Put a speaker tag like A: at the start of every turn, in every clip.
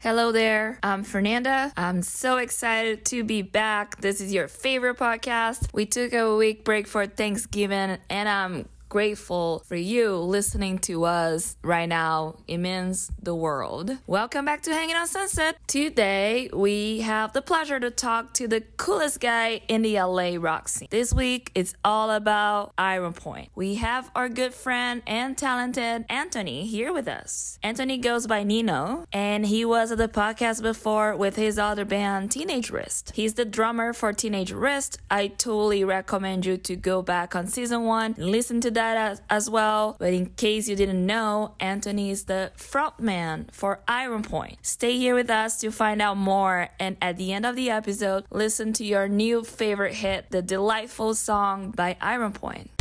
A: Hello there. I'm Fernanda. I'm so excited to be back. This is your favorite podcast. We took a week break for Thanksgiving and I'm grateful for you listening to us right now. It means the world. Welcome back to Hanging on Sunset. Today, we have the pleasure to talk to the coolest guy in the LA rock scene. This week, it's all about Iron Point. We have our good friend and talented Anthony here with us. Anthony goes by Nino, and he was at the podcast before with his other band, Teenage Wrist. He's the drummer for Teenage Wrist. I totally recommend you to go back on season one and listen to that as, as well. But in case you didn't know, Anthony is the frontman for Iron Point. Stay here with us to find out more. And at the end of the episode, listen to your new favorite hit, the delightful song by Iron Point.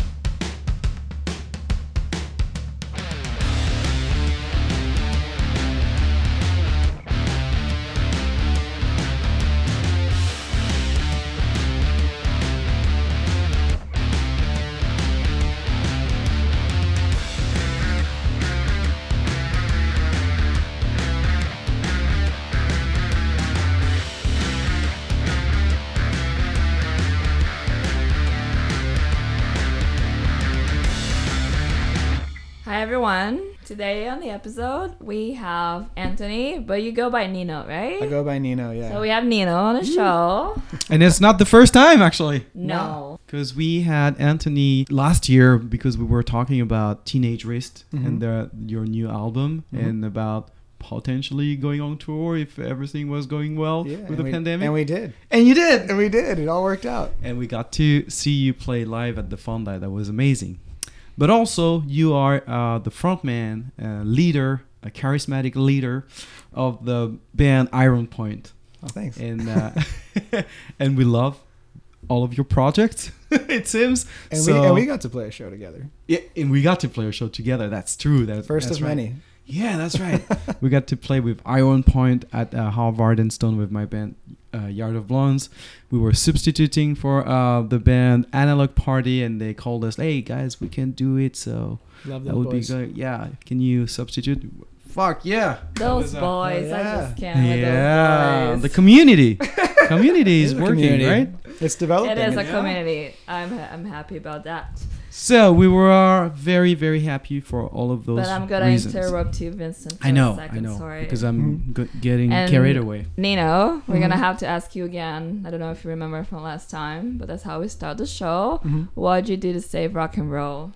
A: Everyone. Today on the episode we have Anthony, but you go by Nino, right?
B: I go by Nino, yeah.
A: so we have Nino on the show.
C: And it's not the first time actually.
A: No.
C: Because we had Anthony last year because we were talking about Teenage Wrist mm-hmm. and the, your new album mm-hmm. and about potentially going on tour if everything was going well
B: yeah,
C: with the
B: we,
C: pandemic.
B: And we did.
C: And you did.
B: And we did. It all worked out.
C: And we got to see you play live at the Fonda. That was amazing. But also, you are uh, the frontman, uh, leader, a charismatic leader of the band Iron Point.
B: Oh, thanks.
C: and uh, and we love all of your projects. it seems.
B: And,
C: so,
B: we, and we got to play a show together.
C: yeah, and we got to play a show together. That's true. That,
B: First
C: that's
B: of
C: right.
B: many.
C: Yeah, that's right. we got to play with Iron Point at uh, Harvard and Stone with my band uh, Yard of Blondes. We were substituting for uh, the band Analog Party, and they called us, "Hey guys, we can do it." So
B: Love
C: that would
B: boys.
C: be good. Yeah, can you substitute? Fuck yeah!
A: Those
C: That was, uh,
A: boys, I
B: yeah.
A: just can't with
C: Yeah,
A: those
C: the community. community is
B: It is a
C: working,
B: community.
C: right?
B: It's developing.
A: It is a
C: Yeah.
A: community. I'm I'm happy about that.
C: So we were very, very happy for all of those
A: but I'm gonna
C: reasons.
A: interrupt you, Vincent. For
C: I know,
A: a second,
C: I know,
A: Sorry.
C: because I'm
B: Mhm.
C: g- getting
A: And-
C: carried away.
A: Nino, we're gonna
B: Mhm.
A: have to ask you again. I don't know if you remember from last time, but that's how we start the show.
B: Mhm.
A: What'd you do to save rock and roll?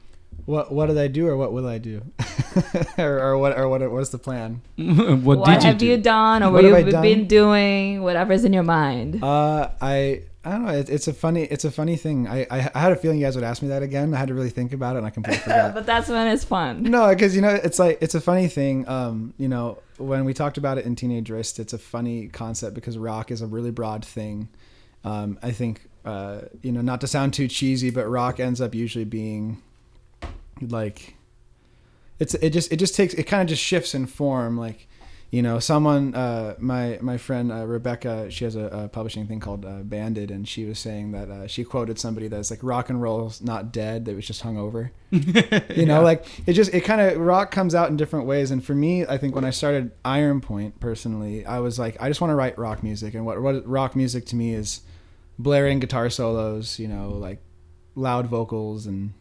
B: What What did I do, or what will I do, or, or what or what what's the plan?
C: what, did you
A: have
C: do?
A: you done, or
B: What
A: what
B: have
A: have you
B: done?
A: been doing? Whatever's in your mind.
B: Uh, I I don't know. It, it's a funny it's a funny thing. I, I I had a feeling you guys would ask me that again. I had to really think about it, and I completely forgot.
A: but that's when it's fun.
B: no, because you know it's like it's a funny thing. Um, you know when we talked about it in Teenage Wrist, it's a funny concept because rock is a really broad thing. Um, I think uh, you know not to sound too cheesy, but rock ends up usually being like it's it just it just takes it kind of just shifts in form like you know someone uh my my friend uh, rebecca she has a, a publishing thing called uh, banded and she was saying that uh, she quoted somebody that's like rock and roll's not dead that was just hung over you know like it just it kind of rock comes out in different ways and for me i think when i started iron point personally i was like i just want to write rock music and what what rock music to me is blaring guitar solos you know like loud vocals and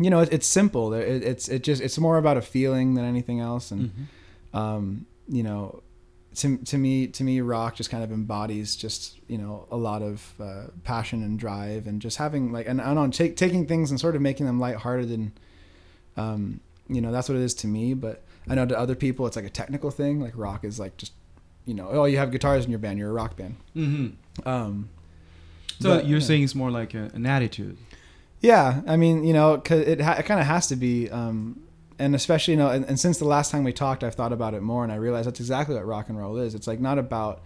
B: you know it, it's simple it, it's it just it's more about a feeling than anything else and
C: Mm-hmm.
B: um you know to, to me to me rock just kind of embodies just you know a lot of uh, passion and drive and just having like and I don't know take, taking things and sort of making them lighthearted and um you know that's what it is to me but I know to other people it's like a technical thing like rock is like just you know oh you have guitars in your band you're a rock band
C: Mm-hmm.
B: um
C: So
B: but,
C: you're
B: yeah.
C: saying it's more like a, an attitude.
B: Yeah, I mean, you know, 'cause it ha- it kind of has to be, um, and especially you know, and, and since the last time we talked, I've thought about it more, and I realized that's exactly what rock and roll is. It's like not about,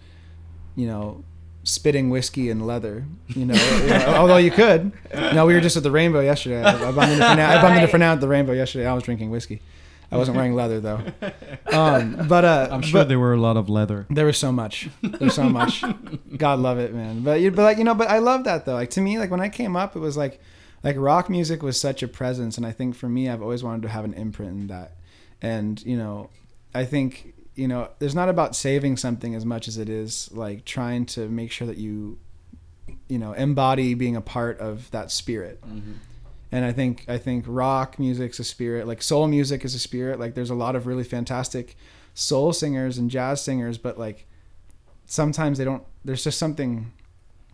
B: you know, spitting whiskey and leather. You know, you know, although you could. No, we were just at the Rainbow yesterday. I, I bumped into Fernand, I bumped into
A: Right.
B: At the Rainbow yesterday. I was drinking whiskey. I wasn't wearing leather though. Um, but uh,
C: I'm sure
B: but-
C: there were a lot of leather.
B: there was so much. There's so much. God love it, man. But you, but like you know, but I love that though. Like to me, like when I came up, it was like, like rock music was such a presence, and I think for me, I've always wanted to have an imprint in that. And you know, I think you know, there's not about saving something as much as it is like trying to make sure that you, you know, embody being a part of that spirit. Mm-hmm. And I think I think rock music's a spirit, like soul music is a spirit. Like there's a lot of really fantastic soul singers and jazz singers, but like sometimes they don't. There's just something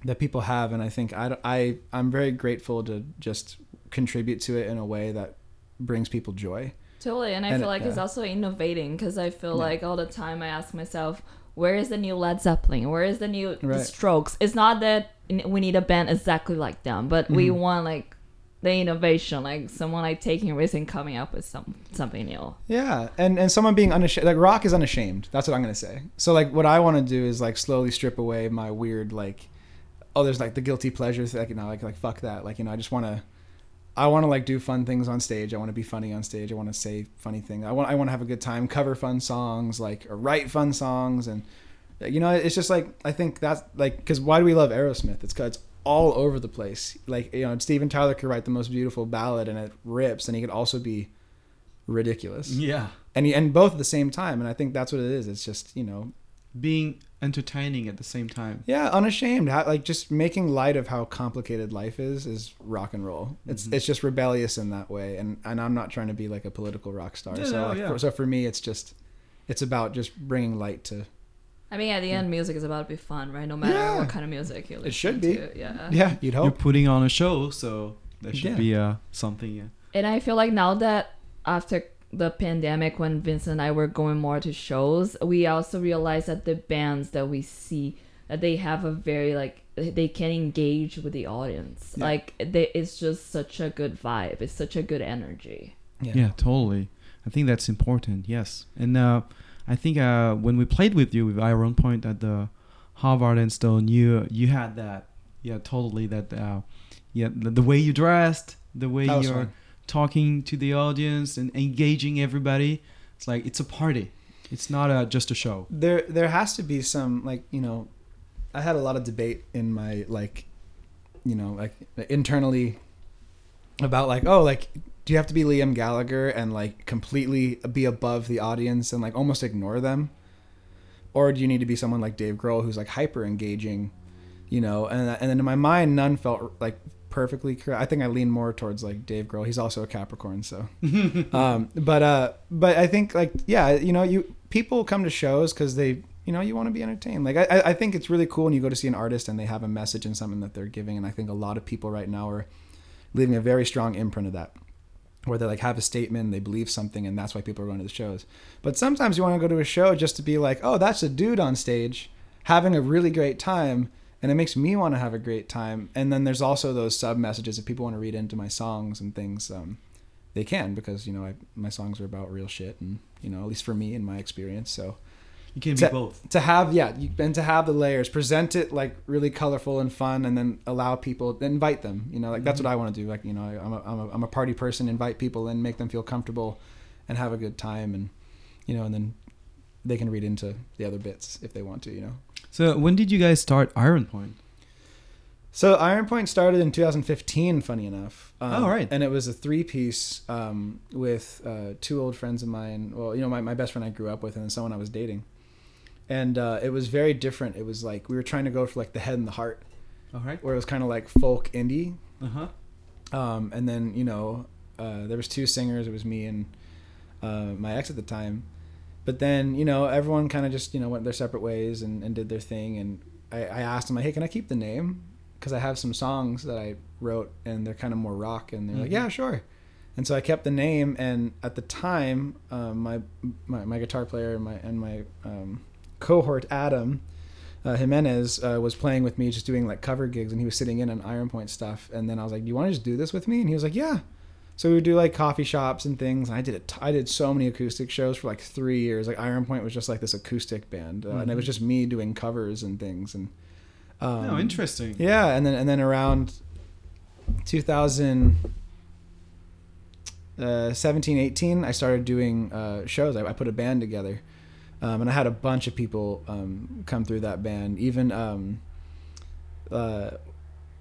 B: that people have, and I think I I I'm very grateful to just contribute to it in a way that brings people joy.
A: Totally, and I
B: And
A: feel
B: it-
A: like it's also innovating because I feel
B: Yeah.
A: like all the time I ask myself, where is the new Led Zeppelin? Where is the new
B: Right.
A: Strokes? It's not that we need a band exactly like them, but we
B: Mm-hmm.
A: want like the innovation, like someone like taking risks and coming up with some something new.
B: Yeah, and and someone being unashamed, like rock is unashamed. That's what I'm gonna say. So like, what I want to do is like slowly strip away my weird like, oh, there's like the guilty pleasures. Like you know, like like fuck that. Like you know, I just want to, I want to like do fun things on stage. I want to be funny on stage. I want to say funny things. I want I want to have a good time, cover fun songs, like or write fun songs, and uh, you know, it's just like I think that's like because why do we love Aerosmith? It's because it's all over the place. Like you know, Steven Tyler could write the most beautiful ballad and it rips, and he could also be ridiculous
C: Yeah.
B: and he, and both at the same time and i think that's what it is it's just you know
C: Being entertaining at the same time.
B: yeah unashamed how, like just making light of how complicated life is is rock and roll it's
C: Mhm.
B: it's just rebellious in that way and and i'm not trying to be like a political rock star
C: Yeah,
B: so
C: no,
B: like,
C: yeah.
B: for, so for me it's just it's about just bringing light to
A: I mean, at the end, music is about to be fun, right? No matter
B: Yeah.
A: what kind of music you listen
B: should be.
A: to. Yeah.
B: yeah you'd
C: You're putting on a show, so there should
B: Yeah.
C: be uh, something. Yeah.
A: And I feel like now that after the pandemic, when Vincent and I were going more to shows, we also realized that the bands that we see that they have a very like they can engage with the audience.
B: Yeah.
A: Like they, it's just such a good vibe. It's such a good energy.
C: Yeah. totally. I think that's important. Yes, and uh, I think uh, when we played with you with Iron Point at the Harvard and Stone, you you had that. Yeah, totally. That. Uh, yeah, the, the way you dressed, the way you're
B: fun.
C: Talking to the audience and engaging everybody. It's like it's a party. It's not a, just a show.
B: there there has to be some like you know i had a lot of debate in my like you know like internally about like oh like do you have to be liam gallagher and like completely be above the audience and like almost ignore them or do you need to be someone like dave grohl who's like hyper engaging you know and and then in my mind none felt like perfectly correct i think i lean more towards like dave grohl he's also a capricorn so um, but uh, but I think like yeah, you know, you people come to shows because they you know you want to be entertained. Like I I- I think it's really cool when you go to see an artist and they have a message and something that they're giving, and I think a lot of people right now are leaving a very strong imprint of that. Where they like have a statement, they believe something, and that's why people are going to the shows. But sometimes you want to go to a show just to be like, oh, that's a dude on stage having a really great time, and it makes me want to have a great time. And then there's also those sub messages if people want to read into my songs and things. Um, they can because you know I, my songs are about real shit and you know at least for me in my experience so
C: You can be both.
B: to have yeah you, and to have the layers present it like really colorful and fun and then allow people to invite them you know like that's what i want to do like you know I, I'm, a, I'm, a, I'm a party person invite people and make them feel comfortable and have a good time and you know and then they can read into the other bits if they want to you know
C: So when did you guys start Iron Point?
B: So Iron Point started in 2015. Funny enough. Um,
C: Oh, right.
B: And it was a three-piece um, with uh, two old friends of mine. Well, you know, my, my best friend I grew up with, and then someone I was dating. And uh, it was very different. It was like we were trying to go for like the head and the heart,
C: All right.
B: where it was kind of like folk indie.
C: Uh huh.
B: Um, and then you know, uh, there was two singers. It was me and uh, my ex at the time. But then you know, everyone kind of just you know went their separate ways and, and did their thing. And I, I asked them like, hey, can I keep the name? Because I have some songs that I wrote and they're kind of more rock. And they're like,
C: Mhm.
B: yeah, sure. And so I kept the name. And at the time, um, my, my my guitar player and my and my um, cohort Adam. Uh, Jimenez uh, was playing with me, just doing like cover gigs, and he was sitting in on Iron Point stuff. And then I was like, "Do you want to just do this with me?" And he was like, "Yeah." So we would do like coffee shops and things. And I did it. I did so many acoustic shows for like three years. Like Iron Point was just like this acoustic band, uh, and it was
C: Mhm.
B: just me doing covers and things. And um,
C: oh, interesting.
B: yeah, and then and then around 2000. Uh, 17 18 i started doing uh, shows I, I put a band together um, and i had a bunch of people um, come through that band even um, uh,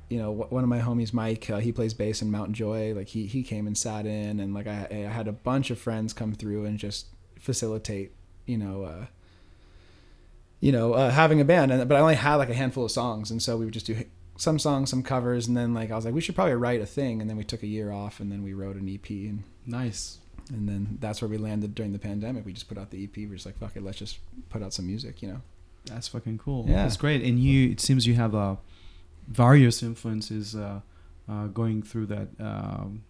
B: you know one of my homies mike uh, he plays bass in mountain joy like he, he came and sat in and like I, I had a bunch of friends come through and just facilitate you know, uh, you know, uh, having a band. And but I only had like a handful of songs, and so we would just do some songs, some covers, and then like I was like, we should probably write a thing, and then we took a year off, and then we wrote an EP, and
C: Nice.
B: and then that's where we landed during the pandemic. We just put out the EP. We're just like, fuck it, let's just put out some music, you know.
C: That's fucking cool.
B: Yeah.
C: That's great. And you, it seems you have uh, various influences uh, uh, going through that, um,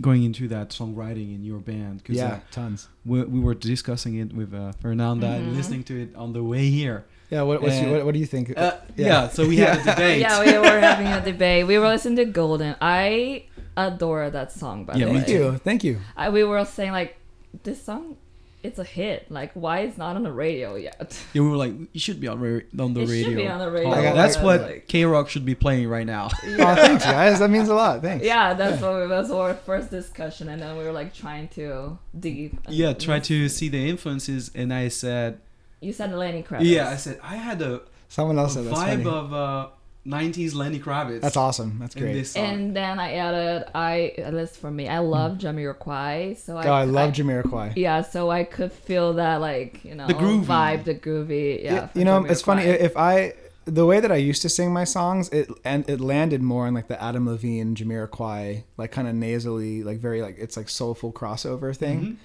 C: going into that songwriting in your band. Cause,
B: Yeah,
C: uh,
B: tons.
C: we, we were discussing it with uh, Fernanda and
A: Mhm.
C: listening to it on the way here.
B: Yeah, what what's
C: And-
B: your, what, what do you think?
C: Uh, yeah. So we had a debate.
A: yeah, we were having a debate. We were listening to Golden. I adore that song. By
C: Yeah,
A: the
C: me
A: way,
B: Thank you, thank you.
A: I, we were saying like, this song, it's a hit. Like, why it's not on the radio yet?
C: Yeah, we were like, you should be on, ra- on the radio.
A: It should be on the radio.
C: Oh,
B: got-
C: that's what
A: like-
C: KROQ should be playing right now.
B: Oh, thanks, guys. That means a lot. Thanks.
A: Yeah, that's what we, that's our first discussion, and then we were like trying to dig.
C: yeah, try to see the influences, and I said,
A: You said Lenny Kravitz.
C: yeah, I said I had a,
B: Someone
C: a
B: else said that's
C: vibe
B: funny.
C: of uh, '90s Lenny Kravitz.
B: That's awesome. That's
C: in
B: great.
A: And then I added, I at least for me, I love Jamiroquai. So I,
B: oh, I love Jamiroquai.
A: Yeah, so I could feel that like you know
C: The groovy.
A: vibe, the groovy. Yeah,
B: Y- you know, it's funny if I the way that I used to sing my songs, it and it landed more in like the Adam Levine, Jamiroquai, like kind of nasally, like very like it's like soulful crossover thing.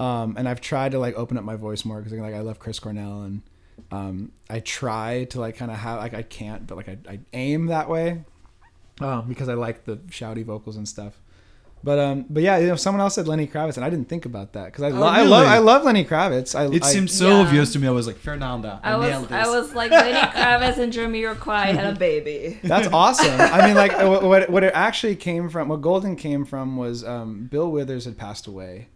C: Mhm.
B: Um, and I've tried to like open up my voice more because like I love Chris Cornell and um, I try to like kind of have like I can't, but like I, I aim that way um, because I like the shouty vocals and stuff. But um, but yeah, you know, someone else said Lenny Kravitz, and I didn't think about that because I,
C: Oh,
B: lo- I love? I love Lenny Kravitz. I,
C: It
B: I,
C: seemed so
A: Yeah.
C: obvious to me. I was like, Fernanda, I,
A: I was
C: nailed this.
A: I was like Lenny Kravitz and Jamiroquai had a baby.
B: That's awesome. I mean, like what what what it actually came from, what Golden came from was um, Bill Withers had passed away,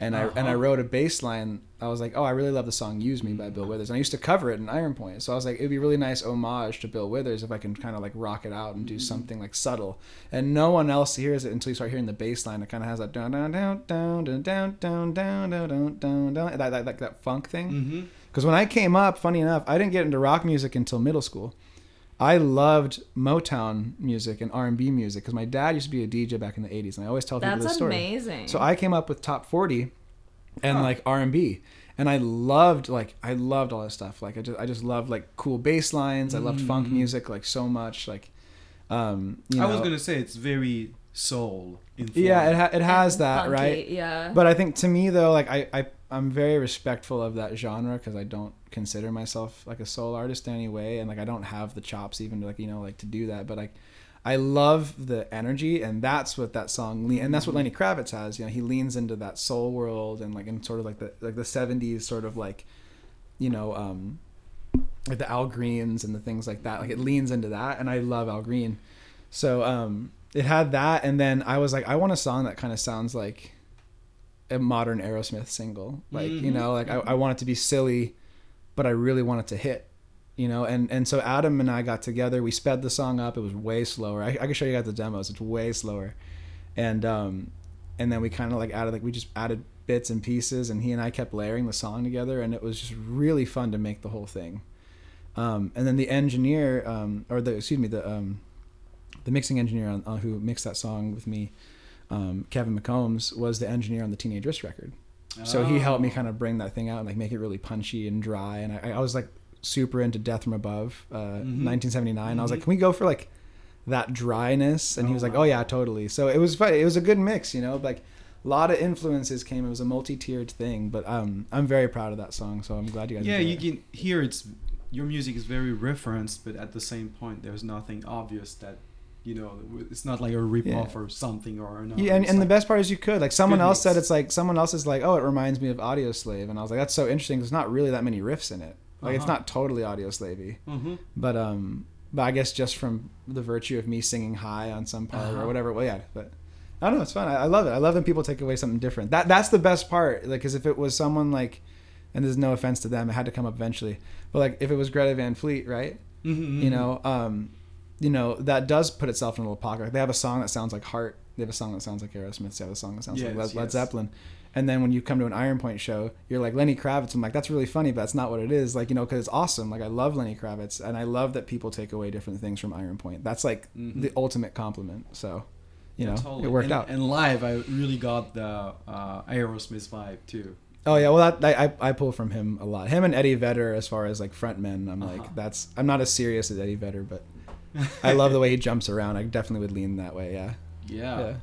B: and I and I
C: Uh-huh.
B: wrote a bass line. I was like, oh, I really love the song "Use Me" by Bill Withers, and I used to cover it in Iron Point. So I was like, it'd be really nice homage to Bill Withers if I can kind of like rock it out and do something like subtle, and no one else hears it until you start hearing the bass line. It kind of has that down down down down down down down down down down down that that like that funk thing.
C: hmm
B: Because when I came up, funny enough, I didn't get into rock music until middle school. I loved Motown music and R and B music because my dad used to be a DJ back in the '80s, and I always tell people
A: That's
B: this story.
A: That's amazing.
B: So I came up with top 40 and
C: Huh.
B: like R and B, and I loved like I loved all this stuff. Like I just I just loved like cool bass lines. I loved funk
C: Mhm.
B: music like so much. Like, um, you
C: I
B: know,
C: was gonna say it's very soul influenced.
B: yeah, it ha- it has
A: And
B: that
A: funky,
B: right.
A: Yeah.
B: But I think to me though, like I, I I'm very respectful of that genre because I don't consider myself like a soul artist in any way, and like I don't have the chops even to like you know like to do that. But like I love the energy, and that's what that song le- and that's what Lenny Kravitz has. You know, he leans into that soul world and like in sort of like the like the '70s sort of like you know um like the Al Greens and the things like that. Like it leans into that, and I love Al Green. So um, it had that, and then I was like, I want a song that kind of sounds like a modern Aerosmith single. Like you
C: Mhm.
B: know, like I, I want it to be silly, but I really want it to hit. You know, and and so Adam and I got together. We sped the song up. It was way slower. I, I can show you guys the demos. It's way slower, and um, and then we kind of like added like we just added bits and pieces, and he and I kept layering the song together, and it was just really fun to make the whole thing. Um, and then the engineer, um, or the excuse me, the um, the mixing engineer on, on who mixed that song with me, um, Kevin McCombs, was the engineer on the Teenage Wrist record. So he helped me
C: Oh.
B: kind of bring that thing out and like make it really punchy and dry. And I, I was like super into Death from Above, uh,
C: Mhm.
B: 1979. I was like,
C: Mhm.
B: can we go for like that dryness? And he
C: Oh,
B: was like,
C: wow.
B: oh yeah, totally. So it was fun. It was a good mix, you know, like a lot of influences came. It was a multi-tiered thing, but um, I'm very proud of that song. So I'm glad you guys.
C: Yeah, you
B: it.
C: can hear it's your music is very referenced, but at the same point, there's nothing obvious that you know. It's not like a rip off
B: Yeah.
C: or something or another.
B: Yeah, and,
C: It's
B: and the best part is you could like someone else said it's like someone else is like oh it reminds me of Audioslave and I was like that's so interesting. There's not really that many riffs in it. Like it's
C: Uh-huh.
B: not totally Audio Slavey,
C: Mhm.
B: but um, but I guess just from the virtue of me singing high on some part
C: Uh-huh.
B: or whatever. Well, yeah, but I don't know. It's fun. I, I love it. I love when people take away something different. That that's the best part. Like, because if it was someone like, and there's no offense to them, it had to come up eventually. But like if it was Greta Van Fleet, right?
C: Mhm,
B: you
C: mhm.
B: know um you know that does put itself in a little pocket they have a song that sounds like heart they have a song that sounds like aerosmith they have a song that sounds like
C: Yes,
B: led, Led
C: yes.
B: zeppelin and then when you come to an iron point show you're like lenny kravitz i'm like that's really funny but that's not what it is like you know because it's awesome like i love lenny kravitz and i love that people take away different things from iron point that's like
C: Mhm.
B: the ultimate compliment so you
C: Yeah,
B: know
C: totally.
B: it worked
C: and,
B: out
C: And live, I really got the uh, Aerosmith vibe too.
B: Oh yeah, well that I, I I pull from him a lot. Him and Eddie Vedder as far as like frontmen. I'm
C: Uh-huh.
B: like that's I'm not as serious as Eddie Vedder, but I love the way he jumps around. I definitely would lean that way. Yeah.
C: Yeah.
B: Yeah.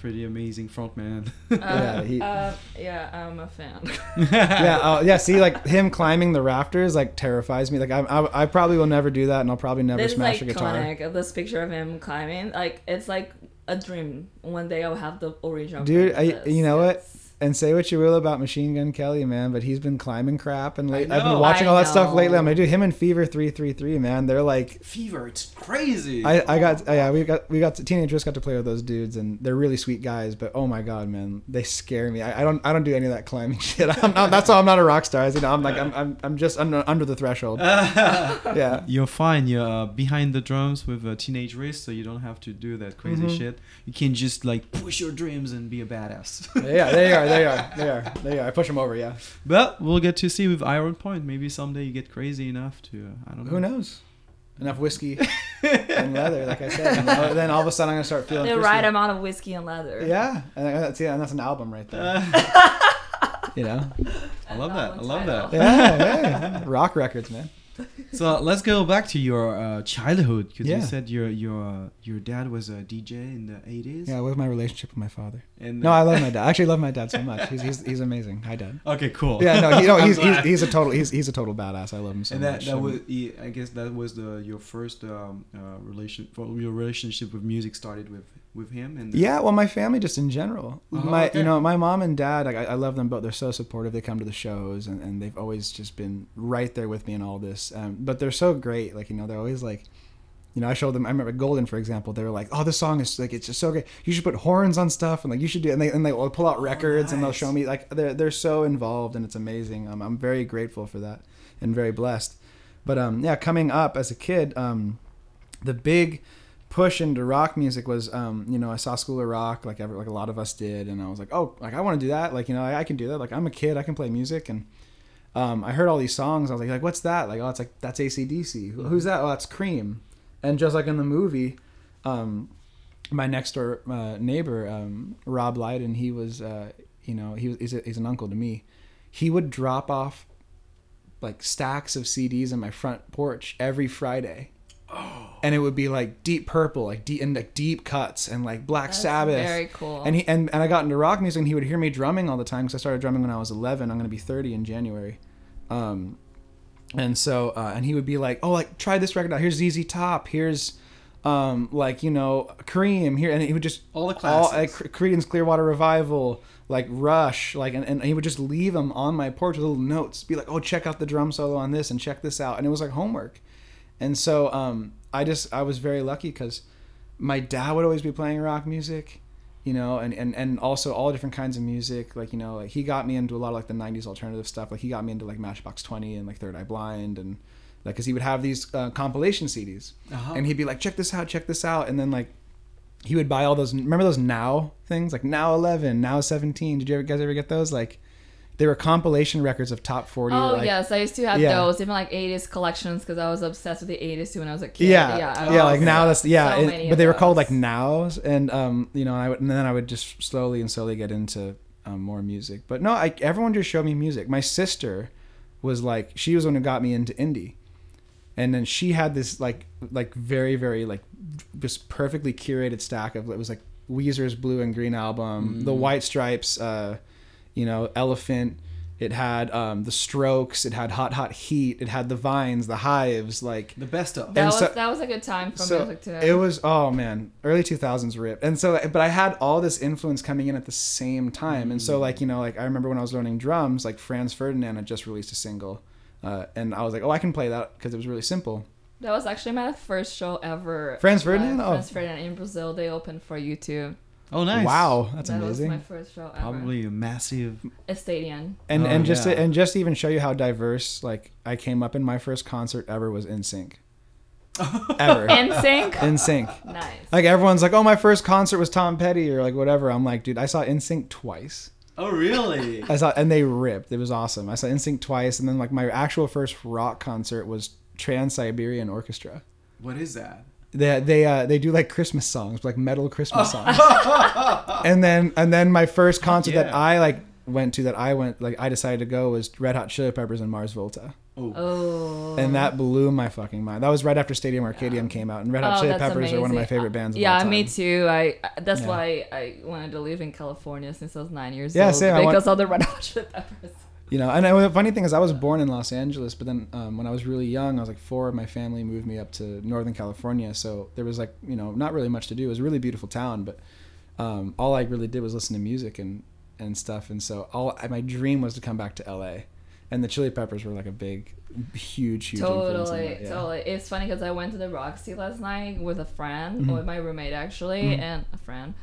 C: Pretty amazing frontman.
B: Yeah, he-
A: uh, yeah, I'm a fan.
B: yeah, uh, yeah. See, like him climbing the rafters, like terrifies me. Like I, I, I probably will never do that, and I'll probably never
A: this is
B: smash
A: like
B: a guitar.
A: iconic. This picture of him climbing, like it's like a dream. One day I'll have the original.
B: Dude, I- you know what?
A: It's-
B: And say what you will about Machine Gun Kelly, man, but he's been climbing crap, and late, I've been watching
A: I
B: all that stuff lately. I'm gonna do him and Fever three three three, man, they're like.
C: Fever, it's crazy.
B: I, I got yeah we got we got to, teenagers got to play with those dudes and they're really sweet guys but oh my god man they scare me I, I don't I don't do any of that climbing shit I'm not, that's why I'm not a rock star you know I'm like I'm I'm, I'm just under, under the threshold yeah
C: You're fine. You're uh, behind the drums with a teenage wrist, so you don't have to do that crazy
B: Mhm.
C: shit. You can just like push your dreams and be a badass.
B: yeah there you are there you are They are They are I push them over yeah
C: but we'll get to see with Iron Point. Maybe someday you get crazy enough to. Uh, I don't know.
B: who knows enough whiskey and leather like I said and then- then all of a sudden I'm gonna start feeling
A: the
B: frisky.
A: right amount of whiskey and leather.
B: yeah and that's yeah and that's an album right there you know
C: I love that. I
A: Album
C: love that.
A: title.
B: yeah, yeah. rock records man
C: So let's go back to your uh, childhood because
B: Yeah.
C: you said your your uh, your dad was a DJ in the eighties.
B: yeah with my relationship with my father
C: And
B: no I love my dad I actually love my dad so much he's he's, he's amazing hi dad
C: okay, cool.
B: Yeah, no, he, no, he's, he's he's a total he's he's a total badass. I love him so
C: and that,
B: much.
C: that was he- I guess that was the your first um, uh, relation your relationship with music started with with him and
B: yeah, well, my family just in general.
C: Oh,
B: my
C: okay.
B: you know my mom and dad. Like, I, I love them both. They're so supportive. They come to the shows and, and they've always just been right there with me in all this. Um, but they're so great. Like you know they're always like. You know, I showed them. I remember Golden, for example. They were like, "Oh, this song is like it's just so great. You should put horns on stuff, and like you should do." And they and they will pull out records, and they'll show me like they're they're so involved, and it's amazing. Um, I'm very grateful for that, and very blessed. But um, yeah, coming up as a kid, um, the big push into rock music was um you know i saw school of rock like every, like a lot of us did and i was like oh like i want to do that like you know I, I can do that like i'm a kid i can play music and um i heard all these songs i was like, like what's that? Like oh it's like that's acdc Who- who's that? Oh that's cream. And just like in the movie um my next door uh, neighbor um rob Lydon, he was uh you know he was he's, a, he's an uncle to me. He would drop off like stacks of cds in my front porch every friday and it would be like deep purple, like deep and like deep cuts and like Black
A: That's
B: Sabbath.
A: Very cool.
B: And he and, and I got into rock music and he would hear me drumming all the time because I started drumming when I was 11. I'm gonna be 30 in January. Um, and so uh, and he would be like, oh, like try this record out. Here's ZZ Top. Here's um like you know Cream here, and he would just
C: All the
B: all
C: classics.
B: like Creedence Clearwater Revival, like Rush, like and, and he would just leave them on my porch with little notes, be like, oh, check out the drum solo on this and check this out, and it was like homework. And so um, I just I was very lucky because my dad would always be playing rock music, you know, and, and, and also all different kinds of music. Like you know, like he got me into a lot of like the '90s alternative stuff. Like he got me into like Matchbox Twenty and like Third Eye Blind and like because he would have these uh, compilation CDs,
C: Uh-huh.
B: and he'd be like, check this out, check this out, and then like he would buy all those. Remember those Now things like Now 11, Now 17. Did you ever, guys ever get those? Like they were compilation records of top 40.
A: Oh
B: like,
A: yes, I used to have
B: Yeah.
A: those, even like '80s collections, because I was obsessed with the '80s too when I was a kid.
B: Yeah,
A: yeah,
B: yeah,
A: I
B: like now that's yeah,
A: so
B: it- but they were called like nows, and um, you know, I would, and then I would just slowly and slowly get into um, more music. But no, I, everyone just showed me music. My sister was like, she was the one who got me into indie, and then she had this like like very very like just perfectly curated stack of it was like Weezer's Blue and Green album, the White Stripes, uh, you know, Elephant. It had um, the Strokes. It had Hot Hot Heat. It had the Vines, the Hives, like
C: the best of.
A: That
B: and
A: was
B: so-
A: that was a good time for
B: so
A: music too.
B: it was oh man early 2000s rip and so but i had all this influence coming in at the same time and
A: Mm.
B: so like you know like i remember when i was learning drums like franz ferdinand had just released a single uh, and i was like oh i can play that because it was really simple
A: That was actually my first show ever.
B: Franz. Ferdinand? Oh.
A: Franz Ferdinand in Brazil. They opened for you too.
C: Oh, nice.
B: wow that's
A: that
B: amazing That
A: was my first show ever.
C: Probably a massive.
A: a stadium.
B: and
C: Oh,
B: and just to, and just to even show you how diverse like i came up in my first concert ever was NSYNC ever
A: NSYNC.
B: in sync
A: nice.
B: like everyone's like oh my first concert was tom petty or like whatever i'm like dude i saw NSYNC twice
C: Oh, really?
B: I saw, and they ripped. It was awesome. I saw NSYNC twice, and then like my actual first rock concert was Trans Siberian Orchestra.
C: what is that?
B: They they uh, they do like Christmas songs, like metal Christmas songs. and then and then my first concert that. I like went to that I went like I decided to go was Red Hot Chili Peppers and Mars Volta,
A: Oh.
B: and that blew my fucking mind. That was right after Stadium Arcadium came out, and Red Hot
A: Oh,
B: Chili Peppers are one of my favorite bands. Of
A: yeah,
B: all time.
A: me too. I that's
B: Yeah.
A: why I wanted to live in California since I was nine years
B: Yeah,
A: old
B: same. I want-
A: because of the Red Hot Chili Peppers.
B: You know, and I- the funny thing is, I was born in Los Angeles, but then um, when I was really young, I was like four. My family moved me up to Northern California, so there was like you know not really much to do. It was a really beautiful town, but um, all I really did was listen to music and and stuff. And so all my dream was to come back to LA, and the Chili Peppers were like a big, huge, huge.
A: Totally,
B: that, yeah.
A: totally. It's funny because I went to the Roxy last night with a friend,
B: Mhm.
A: with my roommate actually,
B: Mhm.
A: and a friend.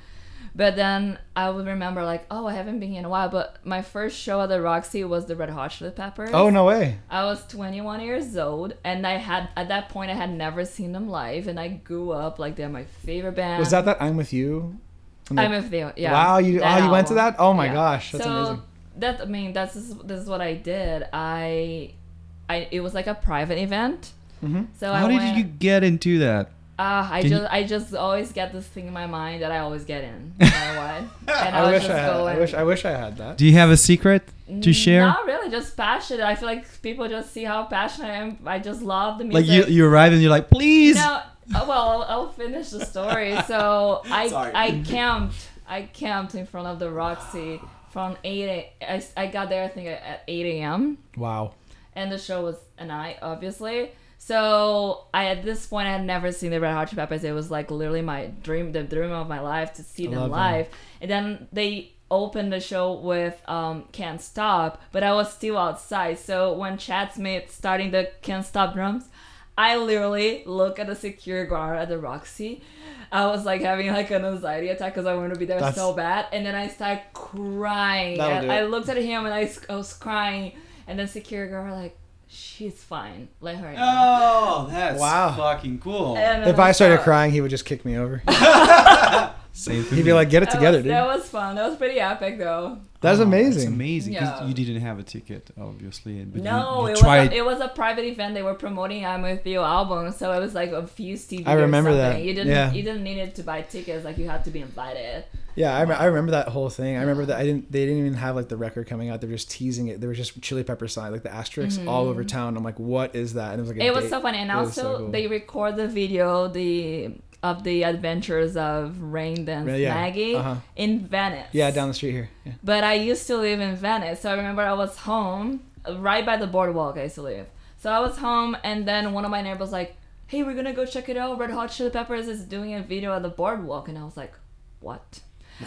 A: But then I would remember like, oh, I haven't been here in a while. But my first show at the Roxy was the Red Hot Chili Peppers.
B: Oh no way!
A: I was 21 years old, and I had at that point I had never seen them live, and I grew up like they're my favorite band.
B: Was that that I'm with you? And
A: I'm with you. Yeah.
B: Wow, you
A: that
B: oh you went to that? Oh my
A: Yeah.
B: gosh, that's
A: so
B: amazing.
A: that I mean that's this is what I did. I, I it was like a private event.
B: hmm
A: So
C: How
A: I
C: did
A: went,
C: you get into that?
A: Uh, I
C: Can you-
A: just I just always get this thing in my mind that I always get in. No matter what. And
B: I
A: I'll
B: wish I had. I wish I wish I had that.
C: Do you have a secret to share?
A: Not really, just passionate. I feel like people just see how passionate I am. I just love the music.
C: Like
A: music.
C: you, you arrive and you're like, please.
A: No, uh, well, I'll, I'll finish the story. So I
C: Sorry.
A: I camped I camped in front of the Roxy from eight. A, I, I got there I think at eight a.m.
B: Wow.
A: and the show was a night, obviously. So I at this point I had never seen the Red Hot Chili Peppers. It was like literally my dream, the dream of my life to see
B: I
A: them
B: love them.
A: live. And then they opened the show with um, "Can't Stop," but I was still outside. So when Chad Smith starting the "Can't Stop" drums, I literally look at the security guard at the Roxy. I was like having like an anxiety attack because I wanted to be there
B: That's-
A: so bad, and then I started crying. I, I looked at him and I was crying, and then security guard like, "She's fine, let her in."
C: Oh, that's
B: Wow.
C: fucking cool.
A: And
B: If I started
A: so-
B: crying, he would just kick me over.
C: Same for
B: He'd be like, "Get it
A: that
B: together,
A: was,
B: dude."
A: That was fun. That was pretty epic, though.
B: That's
C: Oh,
B: amazing.
C: That's amazing because
A: Yeah.
C: you didn't have a ticket, obviously. But
A: no,
C: you, you
A: it
C: tried.
A: was a, it was a private event. They were promoting "I'm with You" album, so it was like a few CDs.
B: I remember
A: or
B: that.
A: You didn't.
B: Yeah.
A: You didn't need it to buy tickets. Like you had to be invited.
B: Yeah, I, rem- I remember that whole thing. I remember that I didn't. They didn't even have like the record coming out. They were just teasing it. There was just Chili Pepper sign, like the asterisks, all over town. I'm like, what is that? And it was like a
A: Mm-hmm. it was
B: date.
A: so funny, and
B: It
A: also
B: so cool.
A: they record the video the of the adventures of Rain Dance
B: Yeah,
A: Maggie
B: uh-huh.
A: in Venice.
B: Yeah, down the street here. Yeah.
A: But I used to live in Venice, so I remember I was home uh, right by the boardwalk. I used to live. So I was home, and then one of my neighbors was like, "Hey, we're gonna go check it out. Red Hot Chili Peppers is doing a video at the boardwalk," and I was like, "What?"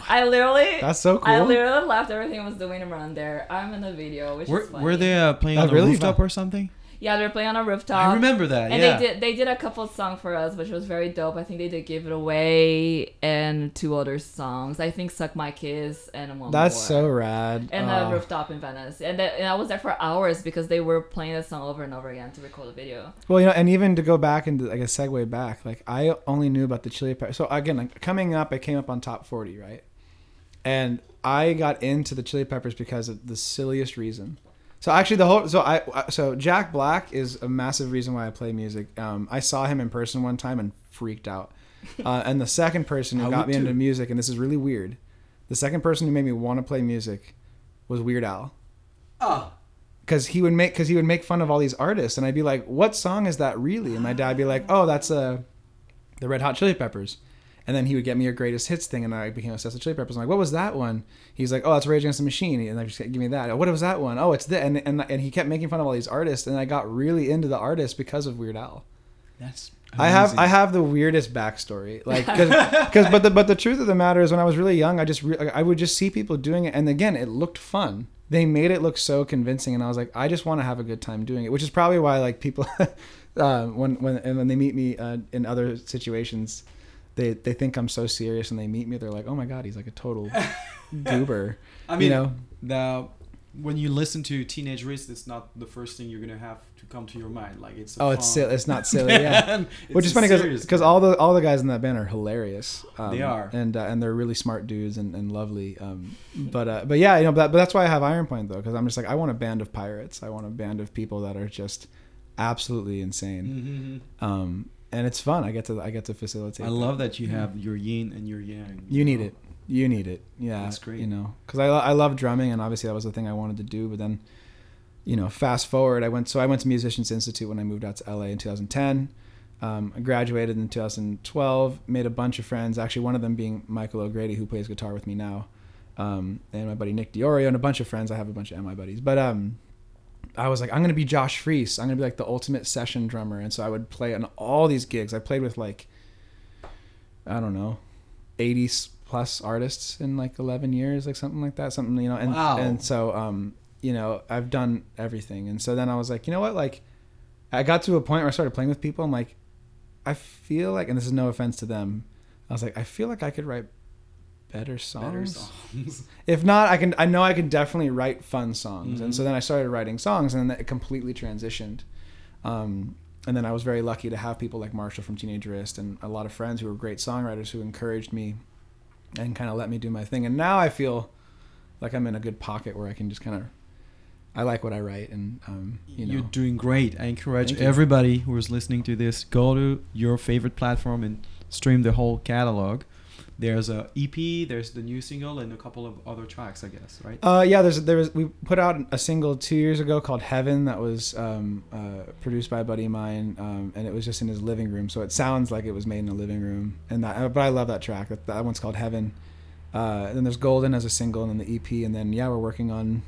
A: I literally,
B: That's so cool.
A: I literally left everything I was doing around there. I'm in the video, which
C: were,
A: is funny.
C: were they uh, playing
B: That's
C: on a
B: really
C: rooftop
B: fun.
C: or something?
A: Yeah, they were playing on a rooftop.
C: I remember that.
A: And
C: yeah.
A: they did they did a couple songs for us, which was very dope. I think they did "Give It Away" and two other songs. I think "Suck My Kiss" and one
B: That's
A: more.
B: so rad.
A: and
B: Oh.
A: the rooftop in Venice. And, and I was there for hours because they were playing the song over and over again to record the video.
B: Well, you know, and even to go back and like a segue back, like I only knew about the Chili Peppers. So again, like coming up, I came up on top forty, right? And I got into the Chili Peppers because of the silliest reason. So actually, the whole so I so Jack Black is a massive reason why I play music. Um, I saw him in person one time and freaked out. Uh, and the second person who
C: I
B: got me into music, and this is really weird, the second person who made me want to play music was Weird Al
C: oh.
B: because he would make because he would make fun of all these artists, and I'd be like, "What song is that really?" And my dad'd be like, "Oh, that's uh, the Red Hot Chili Peppers." And then he would get me a greatest hits thing, and I became obsessed with Chili Peppers. I'm like, "What was that one?" He's like, "Oh, that's Rage Against the Machine," and I just give me that. What was that one? Oh, it's this. And, and and he kept making fun of all these artists, and I got really into the artists because of Weird Al.
C: That's.
B: I have. I have the weirdest backstory, like because but the but the truth of the matter is when I was really young, I just re- I would just see people doing it, and again, it looked fun. They made it look so convincing, and I was like, I just want to have a good time doing it, which is probably why like people uh, when when and when they meet me uh, in other situations, they they think I'm so serious, and they meet me, they're like, oh my god, he's like a total goober.
C: I mean,
B: you know,
C: the when you listen to Teenage Wrist, it's not the first thing you're gonna have to come to your mind. Like it's. A
B: oh, it's silly. It's not silly. Yeah. Which is funny because all the all the guys in that band are hilarious. Um,
C: They are.
B: and uh, and they're really smart dudes and, and lovely. Um, but uh, but yeah, you know, but, but that's why I have Iron Point though, because I'm just like I want a band of pirates. I want a band of people that are just absolutely insane.
C: Mhm.
B: Um, and it's fun. I get to I get to facilitate.
C: I
B: that.
C: love that you have your yin and your yang.
B: You need
C: know?
B: it. You need it. Yeah,
C: That's great.
B: You know, because I I love drumming, and obviously that was the thing I wanted to do. But then, you know, fast forward, I went. So I went to Musicians Institute when I moved out to LA in 2010. Um, I graduated in 2012. Made a bunch of friends. Actually, one of them being Michael O'Grady, who plays guitar with me now, um, and my buddy Nick Diorio, and a bunch of friends. I have a bunch of MI buddies, but um, I was like, I'm gonna be Josh Freese. I'm gonna be like the ultimate session drummer, and so I would play on all these gigs. I played with like, I don't know, 80 plus artists in like 11 years, like something like that, something you know. And
C: Wow.
B: and so um, you know, I've done everything, and so then I was like, you know what, like, I got to a point where I started playing with people. I'm like, I feel like, and this is no offense to them, I was like, I feel like I could write better songs.
C: Better songs.
B: If not, I can. I know I can definitely write fun songs, and
C: Mhm.
B: so then I started writing songs, and then it completely transitioned. Um, and then I was very lucky to have people like Marshall from Teenage Wrist and a lot of friends who were great songwriters who encouraged me and kind of let me do my thing. And now I feel like I'm in a good pocket where I can just kind of. I like what I write, and um, you know,
C: You're doing great. I encourage
B: Thank you.
C: everybody who is listening to this go to your favorite platform and stream the whole catalog. There's a EP, there's the new single, and a couple of other tracks, I guess, right?
B: Uh, yeah, there's there was we put out a single two years ago called Heaven that was um, uh, produced by a buddy of mine, um, and it was just in his living room, so it sounds like it was made in a living room. And that, but I love that track. That, that one's called Heaven. Uh, then there's Golden as a single, and then the EP, and then yeah, we're working on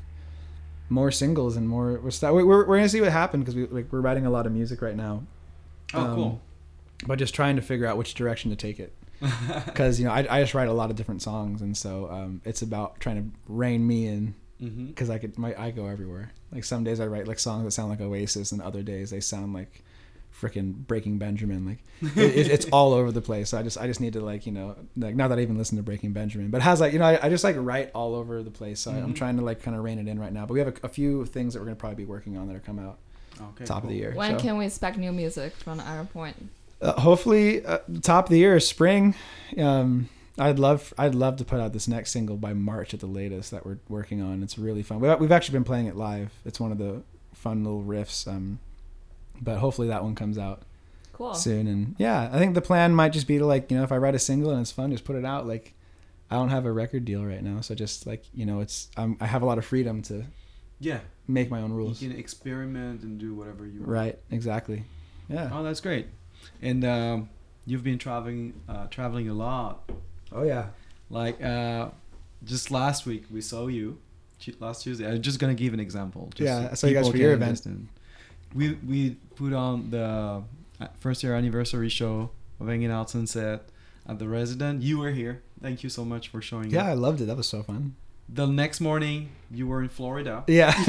B: more singles and more. We're st- we're, we're gonna see what happens because we like we're writing a lot of music right now,
C: oh,
B: um,
C: cool.
B: but just trying to figure out which direction to take it because you know I, I just write a lot of different songs, and so um, it's about trying to rein me in because I could my I go everywhere. Like some days I write like songs that sound like Oasis, and other days they sound like freaking Breaking Benjamin. Like it, it, it's all over the place. So I just I just need to like you know like not that I even listen to Breaking Benjamin, but it has like you know I, I just like write all over the place. So I, I'm
C: Mhm.
B: trying to like kind of rein it in right now. But we have a, a few things that we're gonna probably be working on that are come out
C: Okay,
B: top of the year.
A: When
B: so.
A: can we expect new music from Iron Point?
B: Uh, hopefully, uh, top of the year is spring. Um, I'd love I'd love to put out this next single by March at the latest that we're working on. It's really fun. We've, we've actually been playing it live. It's one of the fun little riffs. Um, but hopefully that one comes out
A: Cool.
B: soon. And yeah, I think the plan might just be to like you know if I write a single and it's fun, just put it out. Like I don't have a record deal right now, so just like you know it's I'm, I have a lot of freedom to
C: Yeah,
B: make my own rules.
C: you
B: rules.
C: can experiment and do whatever you want.
B: Right. Exactly. Yeah.
C: Oh, that's great. And um, you've been traveling, uh, traveling a lot.
B: Oh yeah.
C: Like uh, just last week, we saw you. Last Tuesday, I'm just gonna give an example. Just
B: Yeah,
C: so
B: I saw you guys for your event.
C: We we put on the uh, first year anniversary show of Hanging Out Sunset at the Resident. You were here. Thank you so much for showing
B: Yeah, I loved it. That was so fun.
C: The next morning, you were in Florida.
B: Yeah.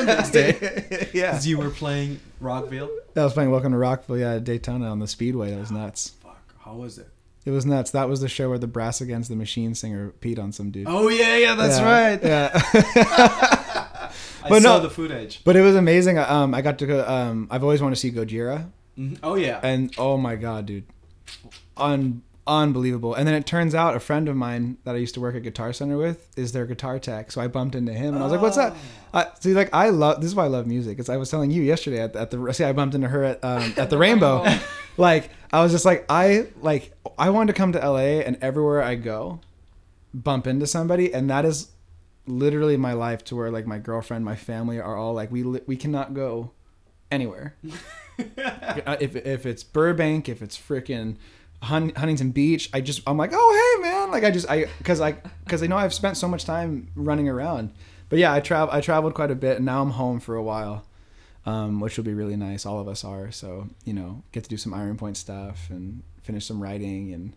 B: Next day. yeah.
C: 'Cause you were playing Rockville.
B: I was playing Welcome to Rockville, yeah, at Daytona on the Speedway. That was nuts.
C: Fuck, how was it?
B: It was nuts. That was the show where the Brass Against the Machine singer peed on some dude.
C: Oh yeah, yeah, that's
B: Yeah,
C: right.
B: Yeah.
C: I
B: But
C: saw
B: no-
C: the footage.
B: but it was amazing. Um, I got to go. Um, I've always wanted to see Gojira,
C: Mhm. Oh yeah.
B: and oh my god, dude, un unbelievable. And then it turns out a friend of mine that I used to work at Guitar Center with is their guitar tech. So I bumped into him, and I was like, "What's that?"
C: Oh.
B: Uh, see, like I love this is why I love music. It's I was telling you yesterday at, at the see I bumped into her at um, at the Rainbow. Like I was just like I like I wanted to come to LA and everywhere I go, bump into somebody, and that is literally my life. To where like my girlfriend, my family are all like we li- we cannot go anywhere. If if it's Burbank, if it's freaking Hun- Huntington Beach, I just I'm like, oh hey man, like I just I because I because I know I've spent so much time running around. But yeah, I travel I traveled quite a bit, and now I'm home for a while, um, which will be really nice. All of us are, so you know, get to do some Iron Point stuff and finish some writing and